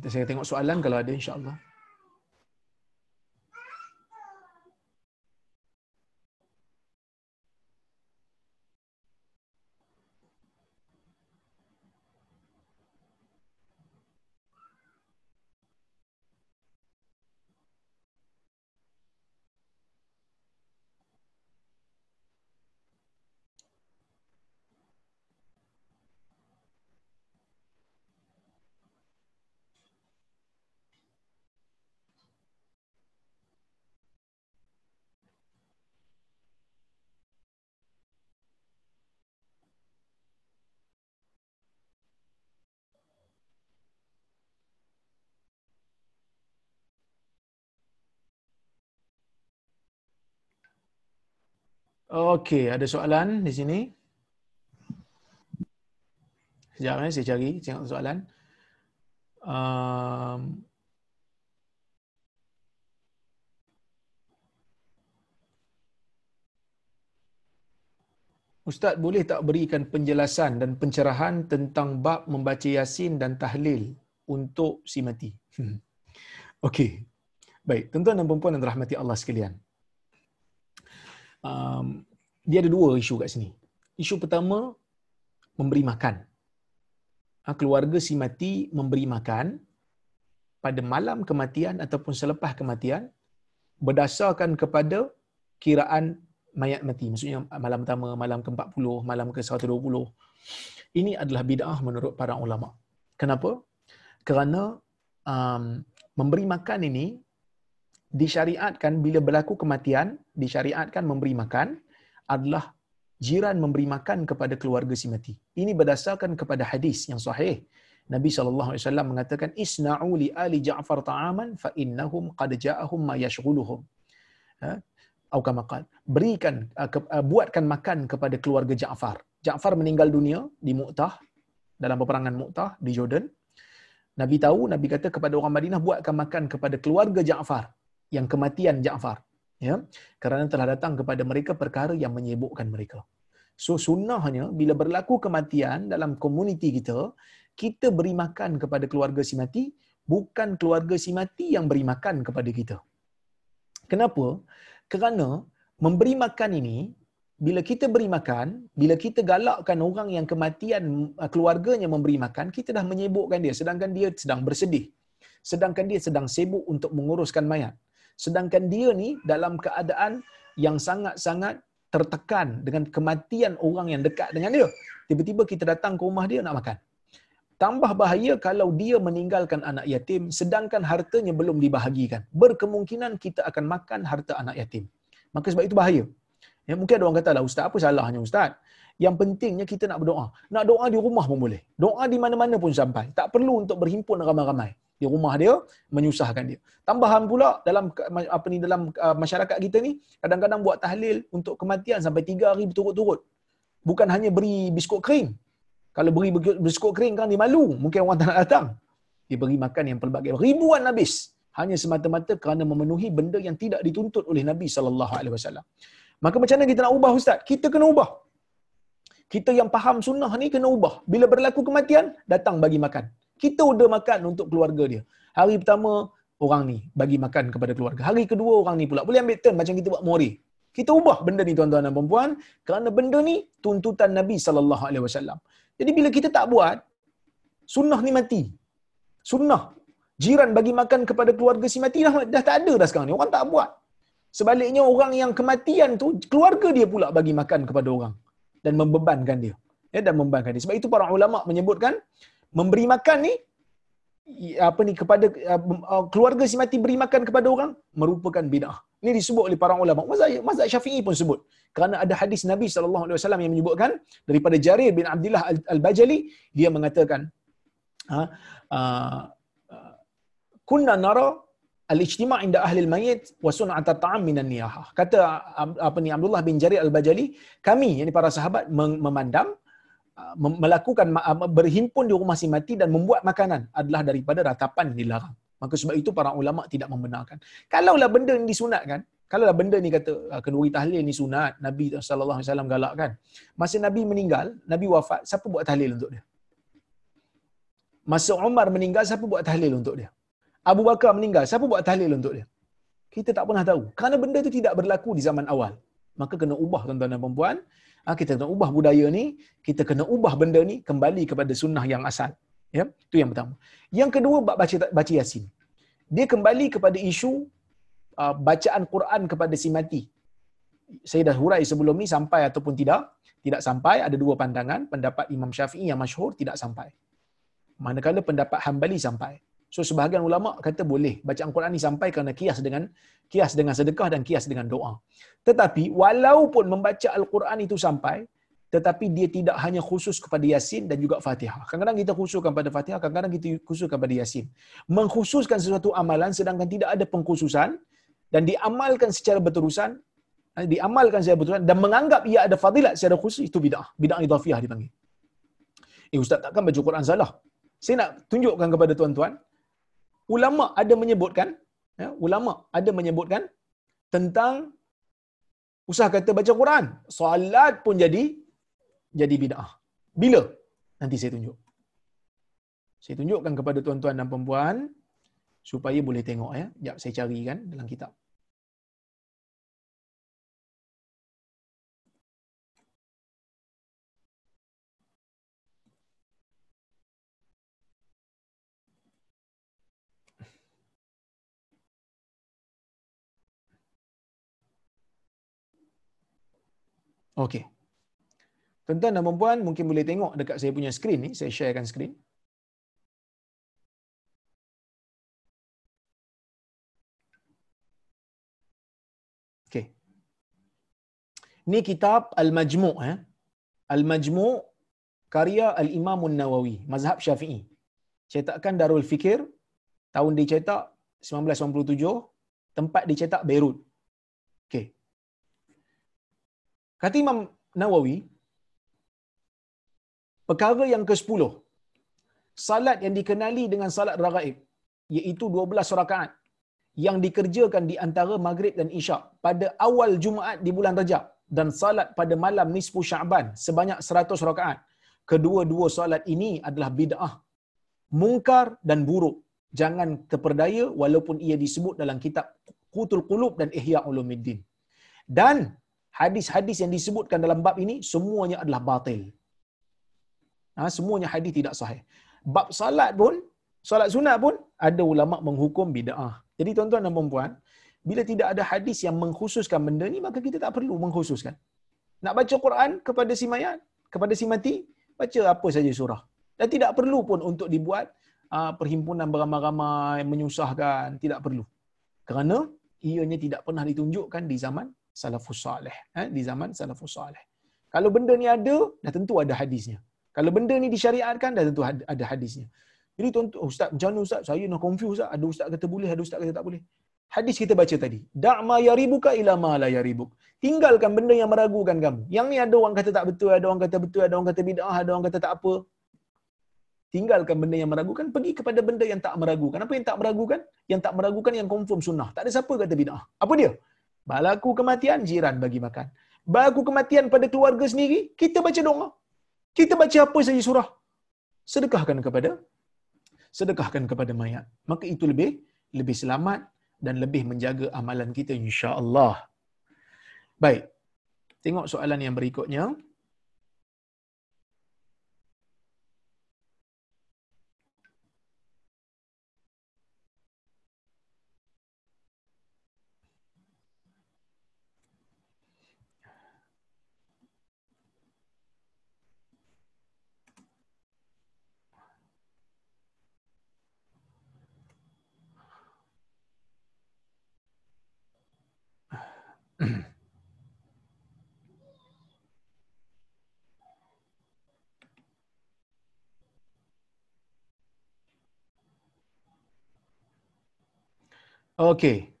Speaker 1: Kita saya tengok soalan kalau ada insya-Allah. Okey, ada soalan di sini. Sekejap eh, saya cari tengok soalan. Um, Ustaz boleh tak berikan penjelasan dan pencerahan tentang bab membaca Yasin dan tahlil untuk si mati? Hmm. Okey. Baik, tuan-tuan dan puan-puan yang dirahmati Allah sekalian um, dia ada dua isu kat sini. Isu pertama memberi makan. Ha, keluarga si mati memberi makan pada malam kematian ataupun selepas kematian berdasarkan kepada kiraan mayat mati. Maksudnya malam pertama, malam ke-40, malam ke-120. Ini adalah bid'ah menurut para ulama. Kenapa? Kerana um, memberi makan ini disyariatkan bila berlaku kematian, disyariatkan memberi makan adalah jiran memberi makan kepada keluarga si mati. Ini berdasarkan kepada hadis yang sahih. Nabi SAW mengatakan, Isna'u li ali Ja'far ta'aman fa innahum qad ja'ahum ma yashghuluhum. Ha? Atau Berikan, uh, uh, buatkan makan kepada keluarga Ja'far. Ja'far meninggal dunia di Mu'tah, dalam peperangan Mu'tah di Jordan. Nabi tahu, Nabi kata kepada orang Madinah, buatkan makan kepada keluarga Ja'far yang kematian Ja'far ya kerana telah datang kepada mereka perkara yang menyibukkan mereka. So sunnahnya bila berlaku kematian dalam komuniti kita kita beri makan kepada keluarga si mati bukan keluarga si mati yang beri makan kepada kita. Kenapa? Kerana memberi makan ini bila kita beri makan, bila kita galakkan orang yang kematian keluarganya memberi makan, kita dah menyibukkan dia sedangkan dia sedang bersedih. Sedangkan dia sedang sibuk untuk menguruskan mayat sedangkan dia ni dalam keadaan yang sangat-sangat tertekan dengan kematian orang yang dekat dengan dia. Tiba-tiba kita datang ke rumah dia nak makan. Tambah bahaya kalau dia meninggalkan anak yatim sedangkan hartanya belum dibahagikan. Berkemungkinan kita akan makan harta anak yatim. Maka sebab itu bahaya. Ya, mungkin ada orang kata lah, Ustaz apa salahnya Ustaz? Yang pentingnya kita nak berdoa. Nak doa di rumah pun boleh. Doa di mana-mana pun sampai. Tak perlu untuk berhimpun ramai-ramai di rumah dia menyusahkan dia. Tambahan pula dalam apa ni dalam uh, masyarakat kita ni kadang-kadang buat tahlil untuk kematian sampai tiga hari berturut-turut. Bukan hanya beri biskut kering. Kalau beri biskut kering kan dia malu, mungkin orang tak nak datang. Dia beri makan yang pelbagai ribuan habis hanya semata-mata kerana memenuhi benda yang tidak dituntut oleh Nabi sallallahu alaihi wasallam. Maka macam mana kita nak ubah ustaz? Kita kena ubah. Kita yang faham sunnah ni kena ubah. Bila berlaku kematian, datang bagi makan. Kita order makan untuk keluarga dia. Hari pertama, orang ni bagi makan kepada keluarga. Hari kedua, orang ni pula. Boleh ambil turn macam kita buat mori. Kita ubah benda ni tuan-tuan dan puan kerana benda ni tuntutan Nabi sallallahu alaihi wasallam. Jadi bila kita tak buat, sunnah ni mati. Sunnah jiran bagi makan kepada keluarga si mati dah, dah tak ada dah sekarang ni. Orang tak buat. Sebaliknya orang yang kematian tu keluarga dia pula bagi makan kepada orang dan membebankan dia. Ya dan membebankan dia. Sebab itu para ulama menyebutkan memberi makan ni apa ni kepada uh, keluarga si mati beri makan kepada orang merupakan bidah. Ini disebut oleh para ulama. Mazhab, mazhab Syafi'i pun sebut. Kerana ada hadis Nabi sallallahu alaihi wasallam yang menyebutkan daripada Jarir bin Abdullah Al-Bajali dia mengatakan ha, uh, kunna nara al-ijtima' inda ahli al-mayyit wa sun'at at-ta'am minan niyahah. Kata apa ni Abdullah bin Jarir Al-Bajali, kami yakni para sahabat memandang melakukan berhimpun di rumah si mati dan membuat makanan adalah daripada ratapan yang dilarang. Maka sebab itu para ulama tidak membenarkan. Kalaulah benda ini disunatkan, kalaulah benda ni kata kenduri tahlil ni sunat, Nabi sallallahu alaihi wasallam galakkan. Masa Nabi meninggal, Nabi wafat, siapa buat tahlil untuk dia? Masa Umar meninggal, siapa buat tahlil untuk dia? Abu Bakar meninggal, siapa buat tahlil untuk dia? Kita tak pernah tahu. Kerana benda itu tidak berlaku di zaman awal. Maka kena ubah tuan-tuan dan puan Ha, kita kena ubah budaya ni, kita kena ubah benda ni kembali kepada sunnah yang asal. Ya, itu yang pertama. Yang kedua baca baca Yasin. Dia kembali kepada isu uh, bacaan Quran kepada si mati. Saya dah hurai sebelum ni sampai ataupun tidak? Tidak sampai, ada dua pandangan. Pendapat Imam Syafi'i yang masyhur tidak sampai. Manakala pendapat Hambali sampai. So sebahagian ulama kata boleh bacaan Quran ni sampai kerana kias dengan kias dengan sedekah dan kias dengan doa. Tetapi walaupun membaca Al-Quran itu sampai tetapi dia tidak hanya khusus kepada Yasin dan juga Fatihah. Kadang-kadang kita khususkan pada Fatihah, kadang-kadang kita khususkan pada Yasin. Mengkhususkan sesuatu amalan sedangkan tidak ada pengkhususan dan diamalkan secara berterusan, eh, diamalkan secara berterusan dan menganggap ia ada fadilat secara khusus itu bid'ah. Bid'ah idhafiyah dipanggil. Eh ustaz takkan baca Quran salah. Saya nak tunjukkan kepada tuan-tuan, ulama ada menyebutkan ya, ulama ada menyebutkan tentang usah kata baca Quran, solat pun jadi jadi bid'ah. Bila? Nanti saya tunjuk. Saya tunjukkan kepada tuan-tuan dan puan supaya boleh tengok ya. Jap saya carikan dalam kitab. Okey. Tuan-tuan dan puan mungkin boleh tengok dekat saya punya skrin ni, saya sharekan skrin. Okey. Ni kitab Al-Majmu' eh. Al-Majmu' karya Al-Imam An-Nawawi, mazhab Syafi'i. Cetakan Darul Fikir, tahun dicetak 1997, tempat dicetak Beirut. Okey. Kata Imam Nawawi, perkara yang ke-10, salat yang dikenali dengan salat ragaib, iaitu 12 rakaat yang dikerjakan di antara maghrib dan isyak pada awal Jumaat di bulan Rajab dan salat pada malam nisfu Syaban sebanyak 100 rakaat. Kedua-dua salat ini adalah bid'ah, mungkar dan buruk. Jangan terperdaya walaupun ia disebut dalam kitab Qutul Qulub dan Ihya Ulumuddin. Dan hadis-hadis yang disebutkan dalam bab ini semuanya adalah batil. Ha, semuanya hadis tidak sahih. Bab salat pun, salat sunat pun ada ulama menghukum bid'ah. Jadi tuan-tuan dan puan bila tidak ada hadis yang mengkhususkan benda ni maka kita tak perlu mengkhususkan. Nak baca Quran kepada si mayat, kepada si mati, baca apa saja surah. Dan tidak perlu pun untuk dibuat uh, perhimpunan beramai-ramai menyusahkan, tidak perlu. Kerana ianya tidak pernah ditunjukkan di zaman salafus salih eh, di zaman salafus salih. Kalau benda ni ada, dah tentu ada hadisnya. Kalau benda ni disyariatkan, dah tentu ada hadisnya. Jadi tuan oh, ustaz, macam mana ustaz? Saya nak confuse ustaz. Ada ustaz kata boleh, ada ustaz kata tak boleh. Hadis kita baca tadi. Da'ma yaribuka ila ma la yaribuk. Tinggalkan benda yang meragukan kamu. Yang ni ada orang kata tak betul, ada orang kata betul, ada orang kata bid'ah, ada orang kata tak apa. Tinggalkan benda yang meragukan, pergi kepada benda yang tak meragukan. Apa yang tak meragukan? Yang tak meragukan yang confirm sunnah. Tak ada siapa kata bid'ah. Apa dia? Balaku kematian, jiran bagi makan. Balaku kematian pada keluarga sendiri, kita baca doa. Kita baca apa saja surah. Sedekahkan kepada sedekahkan kepada mayat. Maka itu lebih lebih selamat dan lebih menjaga amalan kita insya-Allah. Baik. Tengok soalan yang berikutnya. Okey.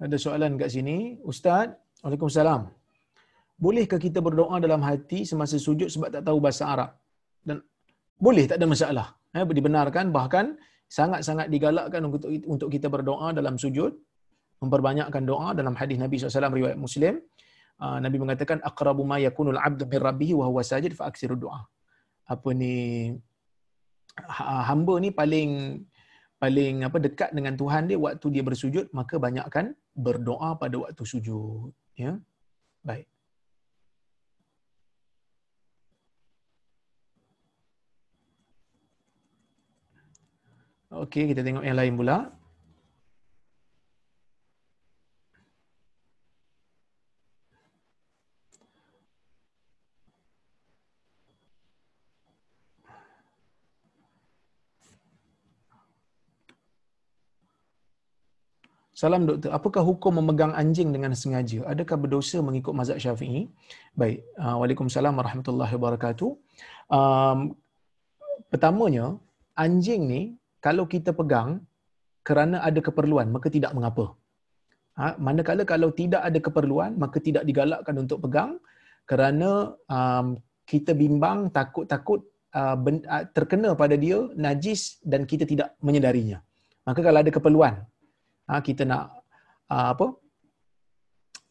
Speaker 1: Ada soalan kat sini. Ustaz, Waalaikumsalam. Bolehkah kita berdoa dalam hati semasa sujud sebab tak tahu bahasa Arab? Dan boleh, tak ada masalah. Eh, dibenarkan bahkan sangat-sangat digalakkan untuk untuk kita berdoa dalam sujud memperbanyakkan doa dalam hadis Nabi SAW riwayat Muslim uh, Nabi mengatakan aqrabu ma yakunul abdu min rabbih wa huwa sajid fa aksiru doa apa ni ha, hamba ni paling paling apa dekat dengan Tuhan dia waktu dia bersujud maka banyakkan berdoa pada waktu sujud ya baik Okey, kita tengok yang lain pula. Salam doktor, apakah hukum memegang anjing dengan sengaja? Adakah berdosa mengikut mazhab syafi'i? Baik, uh, Waalaikumsalam warahmatullahi wabarakatuh. Um, pertamanya, anjing ni kalau kita pegang kerana ada keperluan, maka tidak mengapa. Ha, manakala kalau tidak ada keperluan, maka tidak digalakkan untuk pegang kerana um, kita bimbang, takut-takut uh, terkena pada dia najis dan kita tidak menyedarinya. Maka kalau ada keperluan, ha, kita nak uh, apa?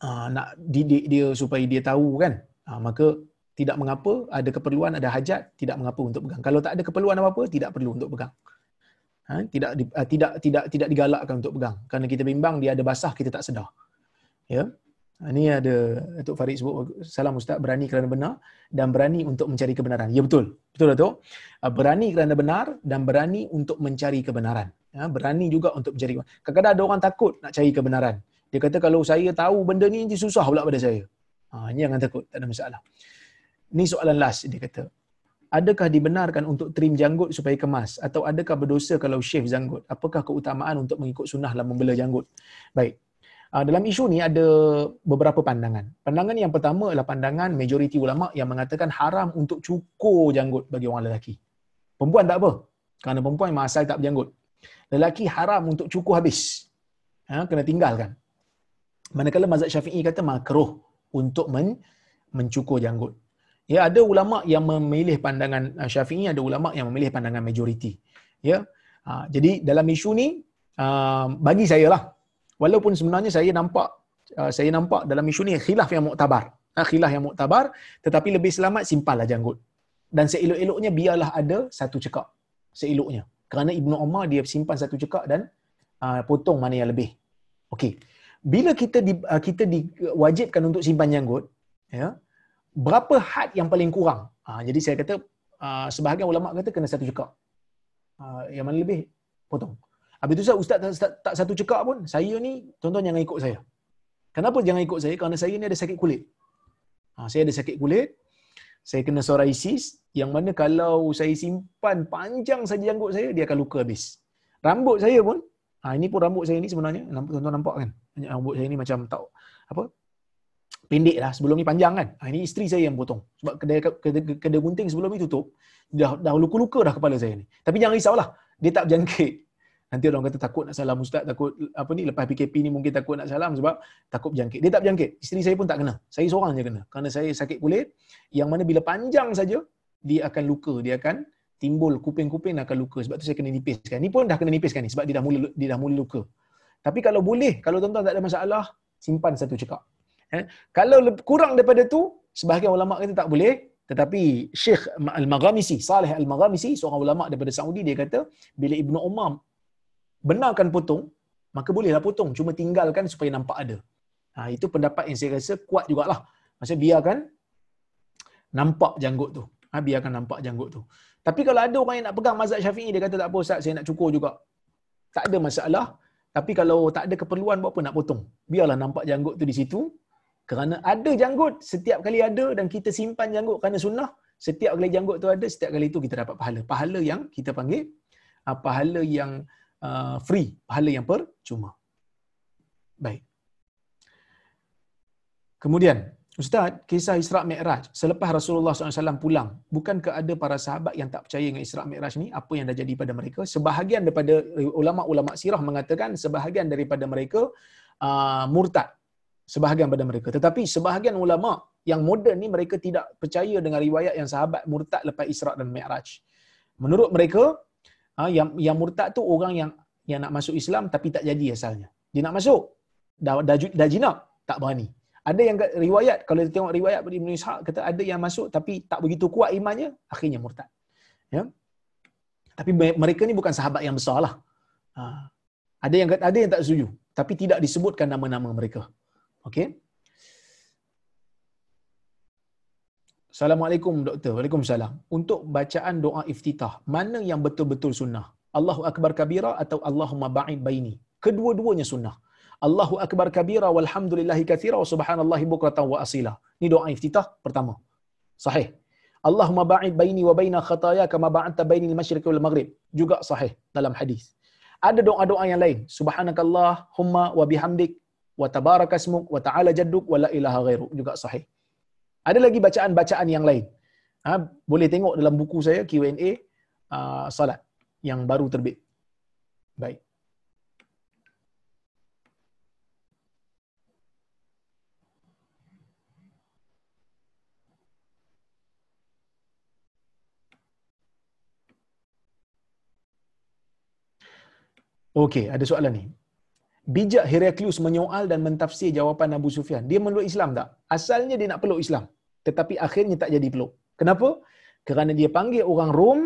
Speaker 1: Uh, nak didik dia supaya dia tahu kan? Ha, maka tidak mengapa ada keperluan ada hajat tidak mengapa untuk pegang. Kalau tak ada keperluan apa-apa tidak perlu untuk pegang. Ha, tidak tidak tidak tidak digalakkan untuk pegang. Kerana kita bimbang dia ada basah kita tak sedar. Ya ini ha, ada Datuk Farid sebut salam ustaz berani kerana benar dan berani untuk mencari kebenaran. Ya betul. Betul Datuk. Berani kerana benar dan berani untuk mencari kebenaran. Ya, berani juga untuk mencari. Kadang-kadang ada orang takut nak cari kebenaran. Dia kata kalau saya tahu benda ni nanti susah pula pada saya. Ha, ini jangan takut, tak ada masalah. Ini soalan last dia kata. Adakah dibenarkan untuk trim janggut supaya kemas atau adakah berdosa kalau shave janggut? Apakah keutamaan untuk mengikut sunnah dalam membela janggut? Baik. Ha, dalam isu ni ada beberapa pandangan. Pandangan yang pertama adalah pandangan majoriti ulama yang mengatakan haram untuk cukur janggut bagi orang lelaki. Perempuan tak apa. Kerana perempuan memang asal tak berjanggut lelaki haram untuk cukur habis. Ha, kena tinggalkan. Manakala mazhab Syafi'i kata makruh untuk men, mencukur janggut. Ya, ada ulama yang memilih pandangan uh, Syafi'i, ada ulama yang memilih pandangan majoriti. Ya. Ha, jadi dalam isu ni uh, bagi saya lah walaupun sebenarnya saya nampak uh, saya nampak dalam isu ni khilaf yang muktabar. Ha, khilaf yang muktabar tetapi lebih selamat simpanlah janggut. Dan seelok-eloknya biarlah ada satu cekak. Seeloknya kerana Ibnu Umar dia simpan satu cekak dan uh, potong mana yang lebih. Okey. Bila kita di, uh, kita diwajibkan untuk simpan janggut, ya. Berapa had yang paling kurang? Uh, jadi saya kata sebahagian ulama kata kena satu cekak. Uh, yang mana lebih potong. Habis tu ustaz tak, tak, tak satu cekak pun, saya ni tuan-tuan jangan ikut saya. Kenapa jangan ikut saya? Kerana saya ni ada sakit kulit. Ha, saya ada sakit kulit, saya kena psoriasis yang mana kalau saya simpan panjang saja janggut saya dia akan luka habis. Rambut saya pun ha, ini pun rambut saya ni sebenarnya tuan-tuan nampak kan? Rambut saya ni macam tak apa? pendek lah sebelum ni panjang kan ha, ini isteri saya yang potong sebab kedai, kedai, kedai gunting sebelum ni tutup dah, dah luka-luka dah kepala saya ni tapi jangan risaulah dia tak berjangkit nanti orang kata takut nak salam ustaz takut apa ni lepas PKP ni mungkin takut nak salam sebab takut berjangkit. Dia tak berjangkit. Isteri saya pun tak kena. Saya seorang je kena. Kerana saya sakit kulit yang mana bila panjang saja dia akan luka. Dia akan timbul kuping-kuping akan luka. Sebab tu saya kena nipiskan. Ni pun dah kena nipiskan ni sebab dia dah mula dia dah mula luka. Tapi kalau boleh kalau tuan-tuan tak ada masalah simpan satu cekak. Eh? Kalau kurang daripada tu, sebahagian ulama kata tak boleh. Tetapi Syekh Al-Maghamisi, Saleh Al-Maghamisi, seorang ulama daripada Saudi, dia kata, bila Ibnu Umar benarkan potong, maka bolehlah potong. Cuma tinggalkan supaya nampak ada. Ha, itu pendapat yang saya rasa kuat jugalah. Maksudnya biarkan nampak janggut tu. Ha, biarkan nampak janggut tu. Tapi kalau ada orang yang nak pegang mazhab syafi'i, dia kata tak apa Ustaz, saya nak cukur juga. Tak ada masalah. Tapi kalau tak ada keperluan, buat apa nak potong? Biarlah nampak janggut tu di situ. Kerana ada janggut, setiap kali ada dan kita simpan janggut kerana sunnah, setiap kali janggut tu ada, setiap kali itu kita dapat pahala. Pahala yang kita panggil uh, pahala yang uh, free, pahala yang percuma. Baik. Kemudian, Ustaz, kisah Isra' Mi'raj. Selepas Rasulullah SAW pulang, bukankah ada para sahabat yang tak percaya dengan Isra' Mi'raj ni? Apa yang dah jadi pada mereka? Sebahagian daripada ulama-ulama sirah mengatakan, sebahagian daripada mereka uh, murtad sebahagian pada mereka tetapi sebahagian ulama yang moden ni mereka tidak percaya dengan riwayat yang sahabat murtad lepas Isra dan Mi'raj menurut mereka ha, yang yang murtad tu orang yang yang nak masuk Islam tapi tak jadi asalnya dia nak masuk dah dah, dah jinak tak berani ada yang riwayat kalau kita tengok riwayat Ibn Ishaq kata ada yang masuk tapi tak begitu kuat imannya akhirnya murtad ya tapi mereka ni bukan sahabat yang besar lah. Ha. Ada yang ada yang tak setuju, tapi tidak disebutkan nama-nama mereka. Okey. Assalamualaikum doktor. Waalaikumsalam. Untuk bacaan doa iftitah, mana yang betul-betul sunnah? Allahu akbar kabira atau Allahumma ba'id baini? Kedua-duanya sunnah. Allahu akbar kabira walhamdulillahi katsira wa subhanallahi bukratan wa asila. Ini doa iftitah pertama. Sahih. Allahumma ba'id baini wa baina khataya kama ba'adta baini al-masyriqi wal maghrib. Juga sahih dalam hadis. Ada doa-doa yang lain. Subhanakallahumma wa bihamdik wa tabaraka ismuk wa ta'ala jadduk wa la ilaha ghairu juga sahih. Ada lagi bacaan-bacaan yang lain. Ha, boleh tengok dalam buku saya Q&A uh, salat yang baru terbit. Baik. Okey, ada soalan ni bijak Heraklius menyoal dan mentafsir jawapan Abu Sufyan. Dia meluk Islam tak? Asalnya dia nak peluk Islam. Tetapi akhirnya tak jadi peluk. Kenapa? Kerana dia panggil orang Rom.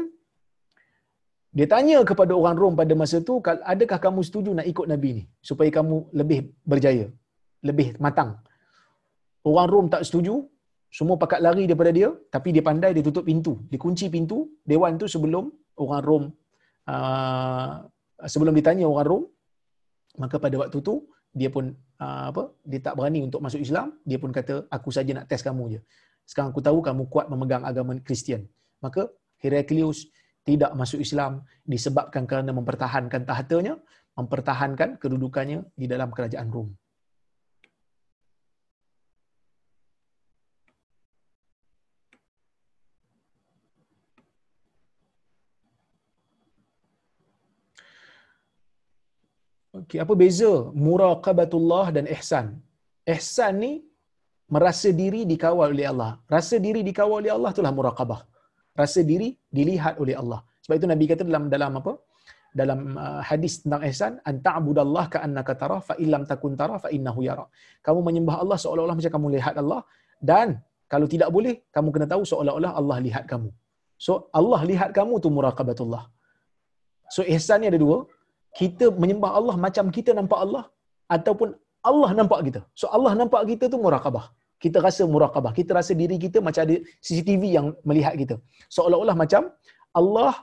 Speaker 1: Dia tanya kepada orang Rom pada masa tu, adakah kamu setuju nak ikut Nabi ni? Supaya kamu lebih berjaya. Lebih matang. Orang Rom tak setuju. Semua pakat lari daripada dia. Tapi dia pandai, dia tutup pintu. Dia kunci pintu. Dewan tu sebelum orang Rom. Uh, sebelum ditanya orang Rom, maka pada waktu tu dia pun uh, apa dia tak berani untuk masuk Islam dia pun kata aku saja nak test kamu je. Sekarang aku tahu kamu kuat memegang agama Kristian. Maka Heraklius tidak masuk Islam disebabkan kerana mempertahankan tahtanya mempertahankan kedudukannya di dalam kerajaan Rom apa beza muraqabatullah dan ihsan? Ihsan ni merasa diri dikawal oleh Allah. Rasa diri dikawal oleh Allah itulah muraqabah. Rasa diri dilihat oleh Allah. Sebab itu Nabi kata dalam dalam apa? Dalam uh, hadis tentang ihsan, anta'budallah ka'annaka tara fa illam takun tara fa innahu yara. Kamu menyembah Allah seolah-olah macam kamu lihat Allah dan kalau tidak boleh, kamu kena tahu seolah-olah Allah lihat kamu. So Allah lihat kamu tu muraqabatullah. So ihsan ni ada dua, kita menyembah Allah macam kita nampak Allah ataupun Allah nampak kita. So Allah nampak kita tu muraqabah. Kita rasa muraqabah. Kita rasa diri kita macam ada CCTV yang melihat kita. Seolah-olah macam Allah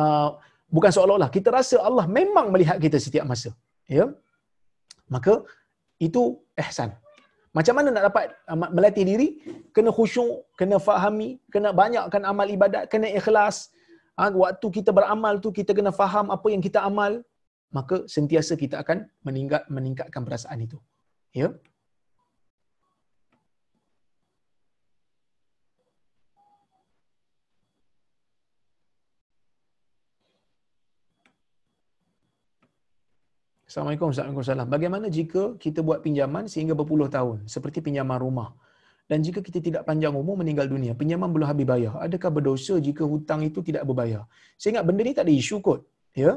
Speaker 1: uh, bukan seolah-olah kita rasa Allah memang melihat kita setiap masa. Ya. Maka itu ihsan. Macam mana nak dapat uh, melatih diri? Kena khusyuk, kena fahami, kena banyakkan amal ibadat, kena ikhlas. Ha, waktu kita beramal tu kita kena faham apa yang kita amal, maka sentiasa kita akan meningkat meningkatkan perasaan itu ya Assalamualaikum warahmatullahi wabarakatuh. Bagaimana jika kita buat pinjaman sehingga berpuluh tahun seperti pinjaman rumah dan jika kita tidak panjang umur meninggal dunia, pinjaman belum habis bayar, adakah berdosa jika hutang itu tidak berbayar? Saya ingat benda ni tak ada isu kot. Ya. Yeah?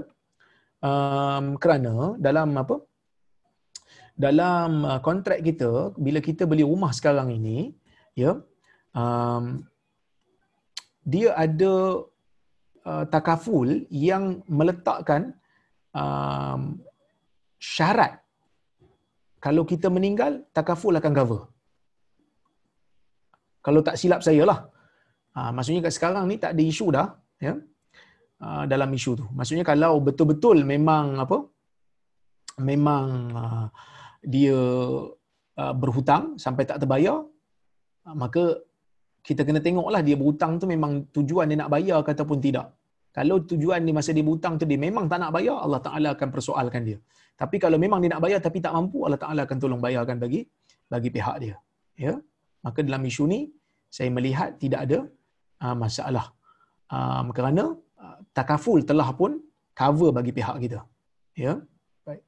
Speaker 1: Um, kerana dalam apa? Dalam uh, kontrak kita bila kita beli rumah sekarang ini, ya. Um, dia ada uh, takaful yang meletakkan um, syarat kalau kita meninggal takaful akan cover kalau tak silap saya lah ha, maksudnya kat sekarang ni tak ada isu dah ya uh, dalam isu tu. Maksudnya kalau betul-betul memang apa memang uh, dia uh, berhutang sampai tak terbayar uh, maka kita kena tengoklah dia berhutang tu memang tujuan dia nak bayar ataupun tidak. Kalau tujuan dia masa dia berhutang tu dia memang tak nak bayar Allah Taala akan persoalkan dia. Tapi kalau memang dia nak bayar tapi tak mampu Allah Taala akan tolong bayarkan bagi bagi pihak dia. Ya? Maka dalam isu ni saya melihat tidak ada uh, masalah. Um, kerana uh, takaful telah pun cover bagi pihak kita. Ya? Baik.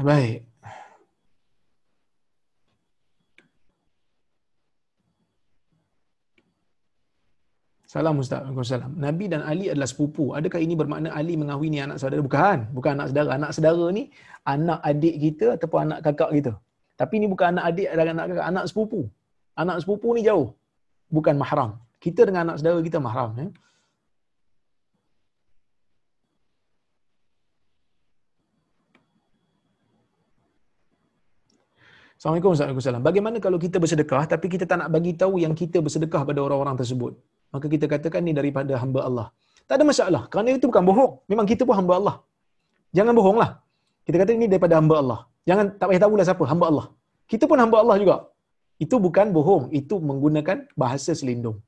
Speaker 1: Baik Salam Ustaz. Waalaikumsalam. Nabi dan Ali adalah sepupu. Adakah ini bermakna Ali mengahwini ni anak saudara? Bukan. Bukan anak saudara. Anak saudara ni anak adik kita ataupun anak kakak kita. Tapi ini bukan anak adik dan anak kakak. Anak sepupu. Anak sepupu ni jauh. Bukan mahram. Kita dengan anak saudara kita mahram. Ya? Assalamualaikum warahmatullahi wabarakatuh. Bagaimana kalau kita bersedekah tapi kita tak nak bagi tahu yang kita bersedekah pada orang-orang tersebut? Maka kita katakan ni daripada hamba Allah. Tak ada masalah. Kerana itu bukan bohong. Memang kita pun hamba Allah. Jangan bohonglah. Kita kata ini daripada hamba Allah. Jangan tak payah tahulah siapa. Hamba Allah. Kita pun hamba Allah juga. Itu bukan bohong. Itu menggunakan bahasa selindung.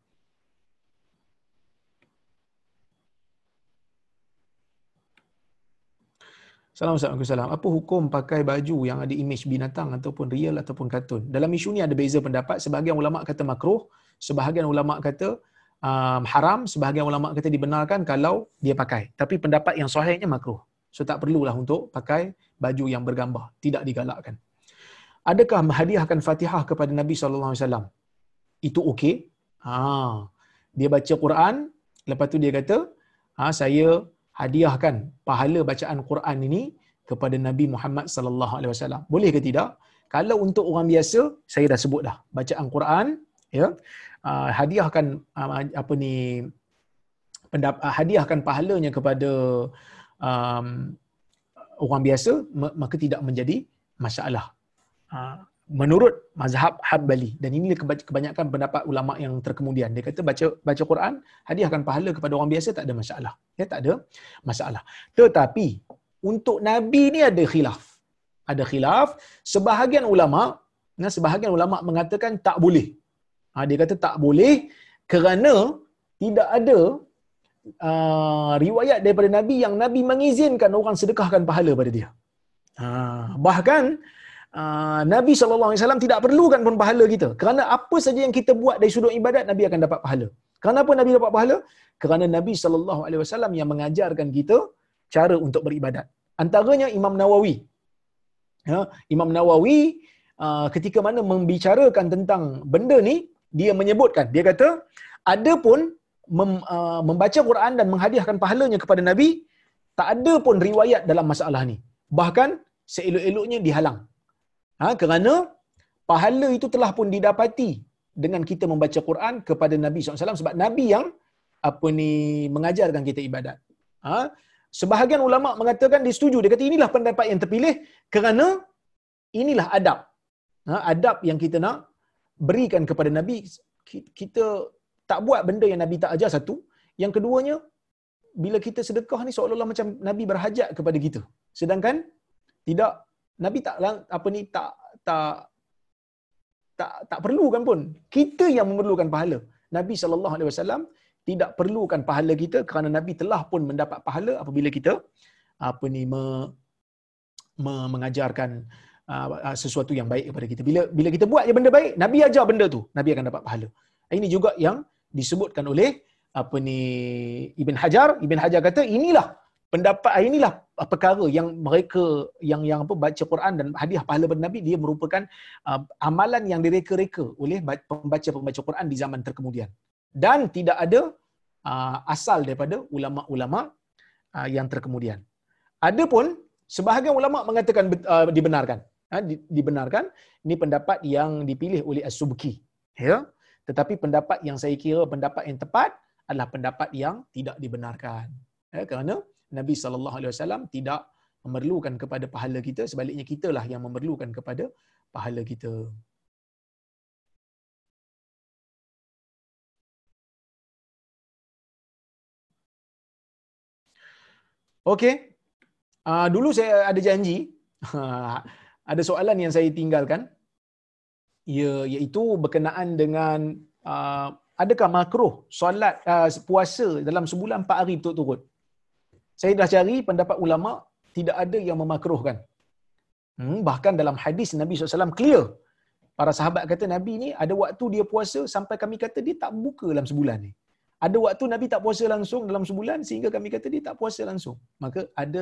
Speaker 1: Assalamualaikum salam. Apa hukum pakai baju yang ada imej binatang ataupun real ataupun kartun? Dalam isu ni ada beza pendapat. Sebahagian ulama kata makruh, sebahagian ulama kata um, haram sebahagian ulama kata dibenarkan kalau dia pakai. Tapi pendapat yang sahihnya makruh. So tak perlulah untuk pakai baju yang bergambar. Tidak digalakkan. Adakah menghadiahkan Fatihah kepada Nabi sallallahu alaihi wasallam? Itu okey. Ha. Dia baca Quran lepas tu dia kata ha saya hadiahkan pahala bacaan Quran ini kepada Nabi Muhammad sallallahu alaihi wasallam. Boleh ke tidak? Kalau untuk orang biasa saya dah sebut dah bacaan Quran ya uh, hadiahkan uh, apa ni pendap uh, hadiahkan pahalanya kepada um, orang biasa maka tidak menjadi masalah. Uh, menurut mazhab Hambali dan ini kebanyakan pendapat ulama yang terkemudian. Dia kata baca baca Quran hadiahkan pahala kepada orang biasa tak ada masalah. Ya tak ada masalah. Tetapi untuk nabi ni ada khilaf. Ada khilaf sebahagian ulama nah sebahagian ulama mengatakan tak boleh Ha, dia kata tak boleh kerana tidak ada uh, riwayat daripada Nabi yang Nabi mengizinkan orang sedekahkan pahala pada dia. Ha, bahkan uh, Nabi SAW tidak perlukan pun pahala kita. Kerana apa saja yang kita buat dari sudut ibadat, Nabi akan dapat pahala. Kenapa Nabi dapat pahala? Kerana Nabi SAW yang mengajarkan kita cara untuk beribadat. Antaranya Imam Nawawi. Ya, Imam Nawawi uh, ketika mana membicarakan tentang benda ni, dia menyebutkan dia kata ada pun mem, uh, membaca Quran dan menghadiahkan pahalanya kepada nabi tak ada pun riwayat dalam masalah ni bahkan seelok-eloknya dihalang ha kerana pahala itu telah pun didapati dengan kita membaca Quran kepada Nabi SAW sebab Nabi yang apa ni mengajarkan kita ibadat. Ha? Sebahagian ulama mengatakan dia setuju. Dia kata inilah pendapat yang terpilih kerana inilah adab. Ha? Adab yang kita nak berikan kepada Nabi, kita tak buat benda yang Nabi tak ajar satu. Yang keduanya, bila kita sedekah ni seolah-olah macam Nabi berhajat kepada kita. Sedangkan tidak Nabi tak apa ni tak tak tak tak perlukan pun. Kita yang memerlukan pahala. Nabi sallallahu alaihi wasallam tidak perlukan pahala kita kerana Nabi telah pun mendapat pahala apabila kita apa ni me, me, mengajarkan sesuatu yang baik kepada kita. Bila bila kita buat je benda baik, Nabi ajar benda tu, Nabi akan dapat pahala. Ini juga yang disebutkan oleh apa ni Ibn Hajar, Ibn Hajar kata inilah pendapat inilah perkara yang mereka yang yang apa baca Quran dan hadiah pahala pada Nabi dia merupakan uh, amalan yang direka-reka oleh pembaca-pembaca Quran di zaman terkemudian dan tidak ada uh, asal daripada ulama-ulama uh, yang terkemudian. Adapun sebahagian ulama mengatakan uh, dibenarkan. Ha, di, dibenarkan ini pendapat yang dipilih oleh As-Subki. Ya. Tetapi pendapat yang saya kira pendapat yang tepat adalah pendapat yang tidak dibenarkan. Ya, kerana Nabi sallallahu alaihi wasallam tidak memerlukan kepada pahala kita sebaliknya kitalah yang memerlukan kepada pahala kita. Okey. Uh, dulu saya ada janji <laughs> ada soalan yang saya tinggalkan ya iaitu berkenaan dengan uh, adakah makruh solat uh, puasa dalam sebulan 4 hari berturut-turut saya dah cari pendapat ulama tidak ada yang memakruhkan. Hmm, bahkan dalam hadis Nabi SAW clear. Para sahabat kata Nabi ni ada waktu dia puasa sampai kami kata dia tak buka dalam sebulan ni. Ada waktu Nabi tak puasa langsung dalam sebulan sehingga kami kata dia tak puasa langsung. Maka ada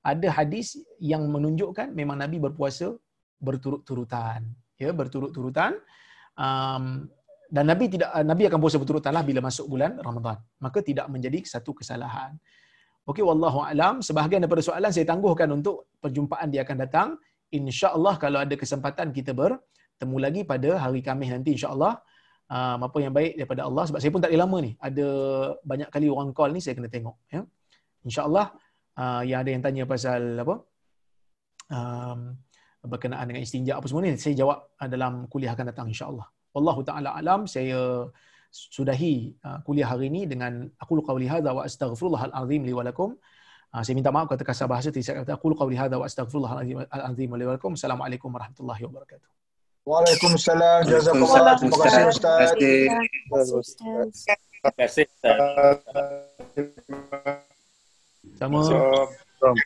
Speaker 1: ada hadis yang menunjukkan memang Nabi berpuasa berturut-turutan. Ya, berturut-turutan. Um, dan Nabi tidak Nabi akan puasa berturut-turutan lah bila masuk bulan Ramadan. Maka tidak menjadi satu kesalahan. Okey, wallahu alam. Sebahagian daripada soalan saya tangguhkan untuk perjumpaan dia akan datang. Insya-Allah kalau ada kesempatan kita bertemu lagi pada hari Khamis nanti insya-Allah. Uh, apa yang baik daripada Allah sebab saya pun tak lama ni. Ada banyak kali orang call ni saya kena tengok ya. Insya-Allah uh, yang ada yang tanya pasal apa? Um, berkenaan dengan istinja apa semua ni saya jawab uh, dalam kuliah akan datang insya-Allah. Wallahu taala alam saya sudahi uh, kuliah hari ini dengan aku lu qauli hadza wa astaghfirullahal azim li wa lakum. Uh, saya minta maaf kata kasar bahasa tidak saya kata aku lu qauli hadza wa astaghfirullahal azim li wa lakum. Assalamualaikum warahmatullahi wabarakatuh.
Speaker 2: Waalaikumsalam. Jazakumullah. Terima kasih Ustaz. Terima kasih. Terima kasih.
Speaker 1: Sama.
Speaker 2: Waalaikumsalam.